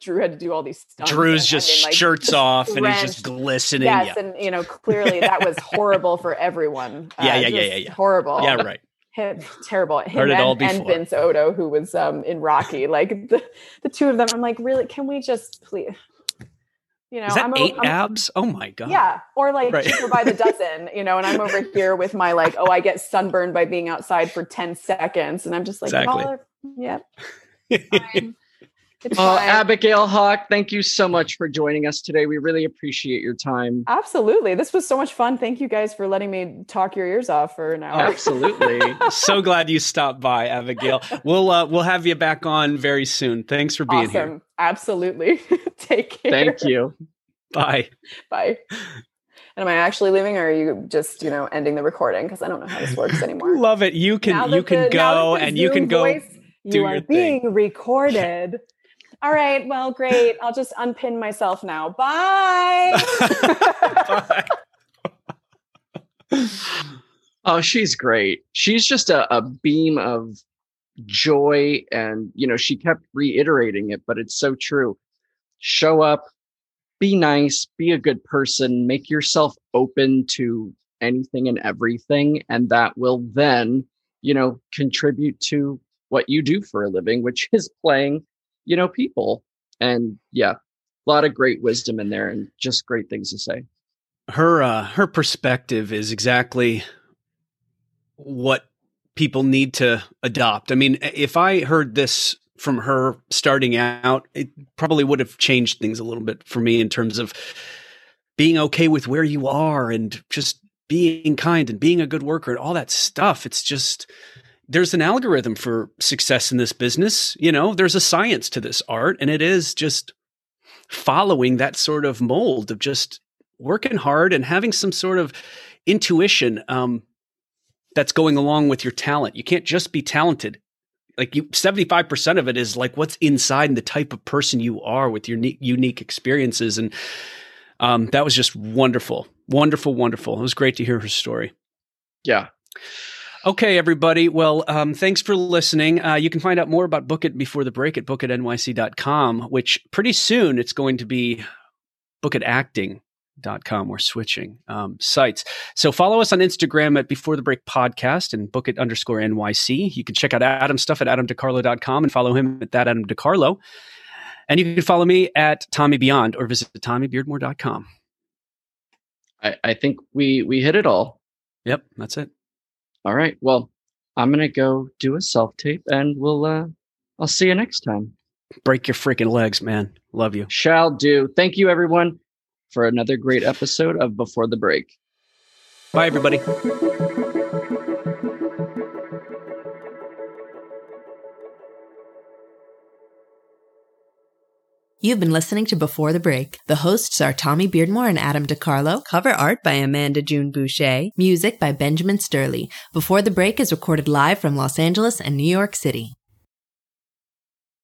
Drew had to do all these stuff. Drew's just like, shirts off and he's just glistening. Yes, yeah. and you know, clearly that was horrible for everyone. Yeah, (laughs) uh, yeah, yeah, yeah, yeah. Horrible. Yeah, right. Him, terrible. Him and, and, Vince Odo, who was um, in Rocky, like the, the two of them. I'm like, really? Can we just please? You know, Is that I'm, 8 I'm, abs? Oh my god! Yeah, or like right. cheaper by the dozen. You know, and I'm over (laughs) here with my like, oh, I get sunburned by being outside for ten seconds, and I'm just like, exactly. Yep. (laughs) Oh, Abigail Hawk, thank you so much for joining us today. We really appreciate your time. Absolutely. This was so much fun. Thank you guys for letting me talk your ears off for an hour. Absolutely. (laughs) so glad you stopped by, Abigail. We'll uh, we'll have you back on very soon. Thanks for being awesome. here. Absolutely. (laughs) Take care. Thank you. Bye. Bye. And am I actually leaving, or are you just you know ending the recording? Because I don't know how this works anymore. Love it. You can you can the, go and Zoom you can go. Voice, you are being thing. recorded. (laughs) All right. Well, great. I'll just unpin myself now. Bye. Bye. (laughs) oh, she's great. She's just a, a beam of joy. And, you know, she kept reiterating it, but it's so true. Show up, be nice, be a good person, make yourself open to anything and everything. And that will then, you know, contribute to what you do for a living, which is playing you know, people. And yeah, a lot of great wisdom in there and just great things to say. Her uh her perspective is exactly what people need to adopt. I mean, if I heard this from her starting out, it probably would have changed things a little bit for me in terms of being okay with where you are and just being kind and being a good worker and all that stuff. It's just there's an algorithm for success in this business. You know, there's a science to this art, and it is just following that sort of mold of just working hard and having some sort of intuition um, that's going along with your talent. You can't just be talented. Like you, 75% of it is like what's inside and the type of person you are with your unique, unique experiences. And um, that was just wonderful, wonderful, wonderful. It was great to hear her story. Yeah. Okay, everybody. Well, um, thanks for listening. Uh, you can find out more about Book It before the break at bookitnyc.com, which pretty soon it's going to be bookitacting.com. We're switching um, sites. So follow us on Instagram at Before the Break Podcast and book it underscore NYC. You can check out Adam's stuff at adamdecarlo.com and follow him at that Adam DeCarlo. And you can follow me at Tommy Beyond or visit TommyBeardmore.com. I, I think we we hit it all. Yep, that's it. All right. Well, I'm gonna go do a self tape, and we'll uh, I'll see you next time. Break your freaking legs, man. Love you. Shall do. Thank you, everyone. for another great episode of Before the Break. Bye, everybody. You've been listening to Before the Break. The hosts are Tommy Beardmore and Adam DeCarlo. Cover art by Amanda June Boucher. Music by Benjamin Sturley. Before the Break is recorded live from Los Angeles and New York City.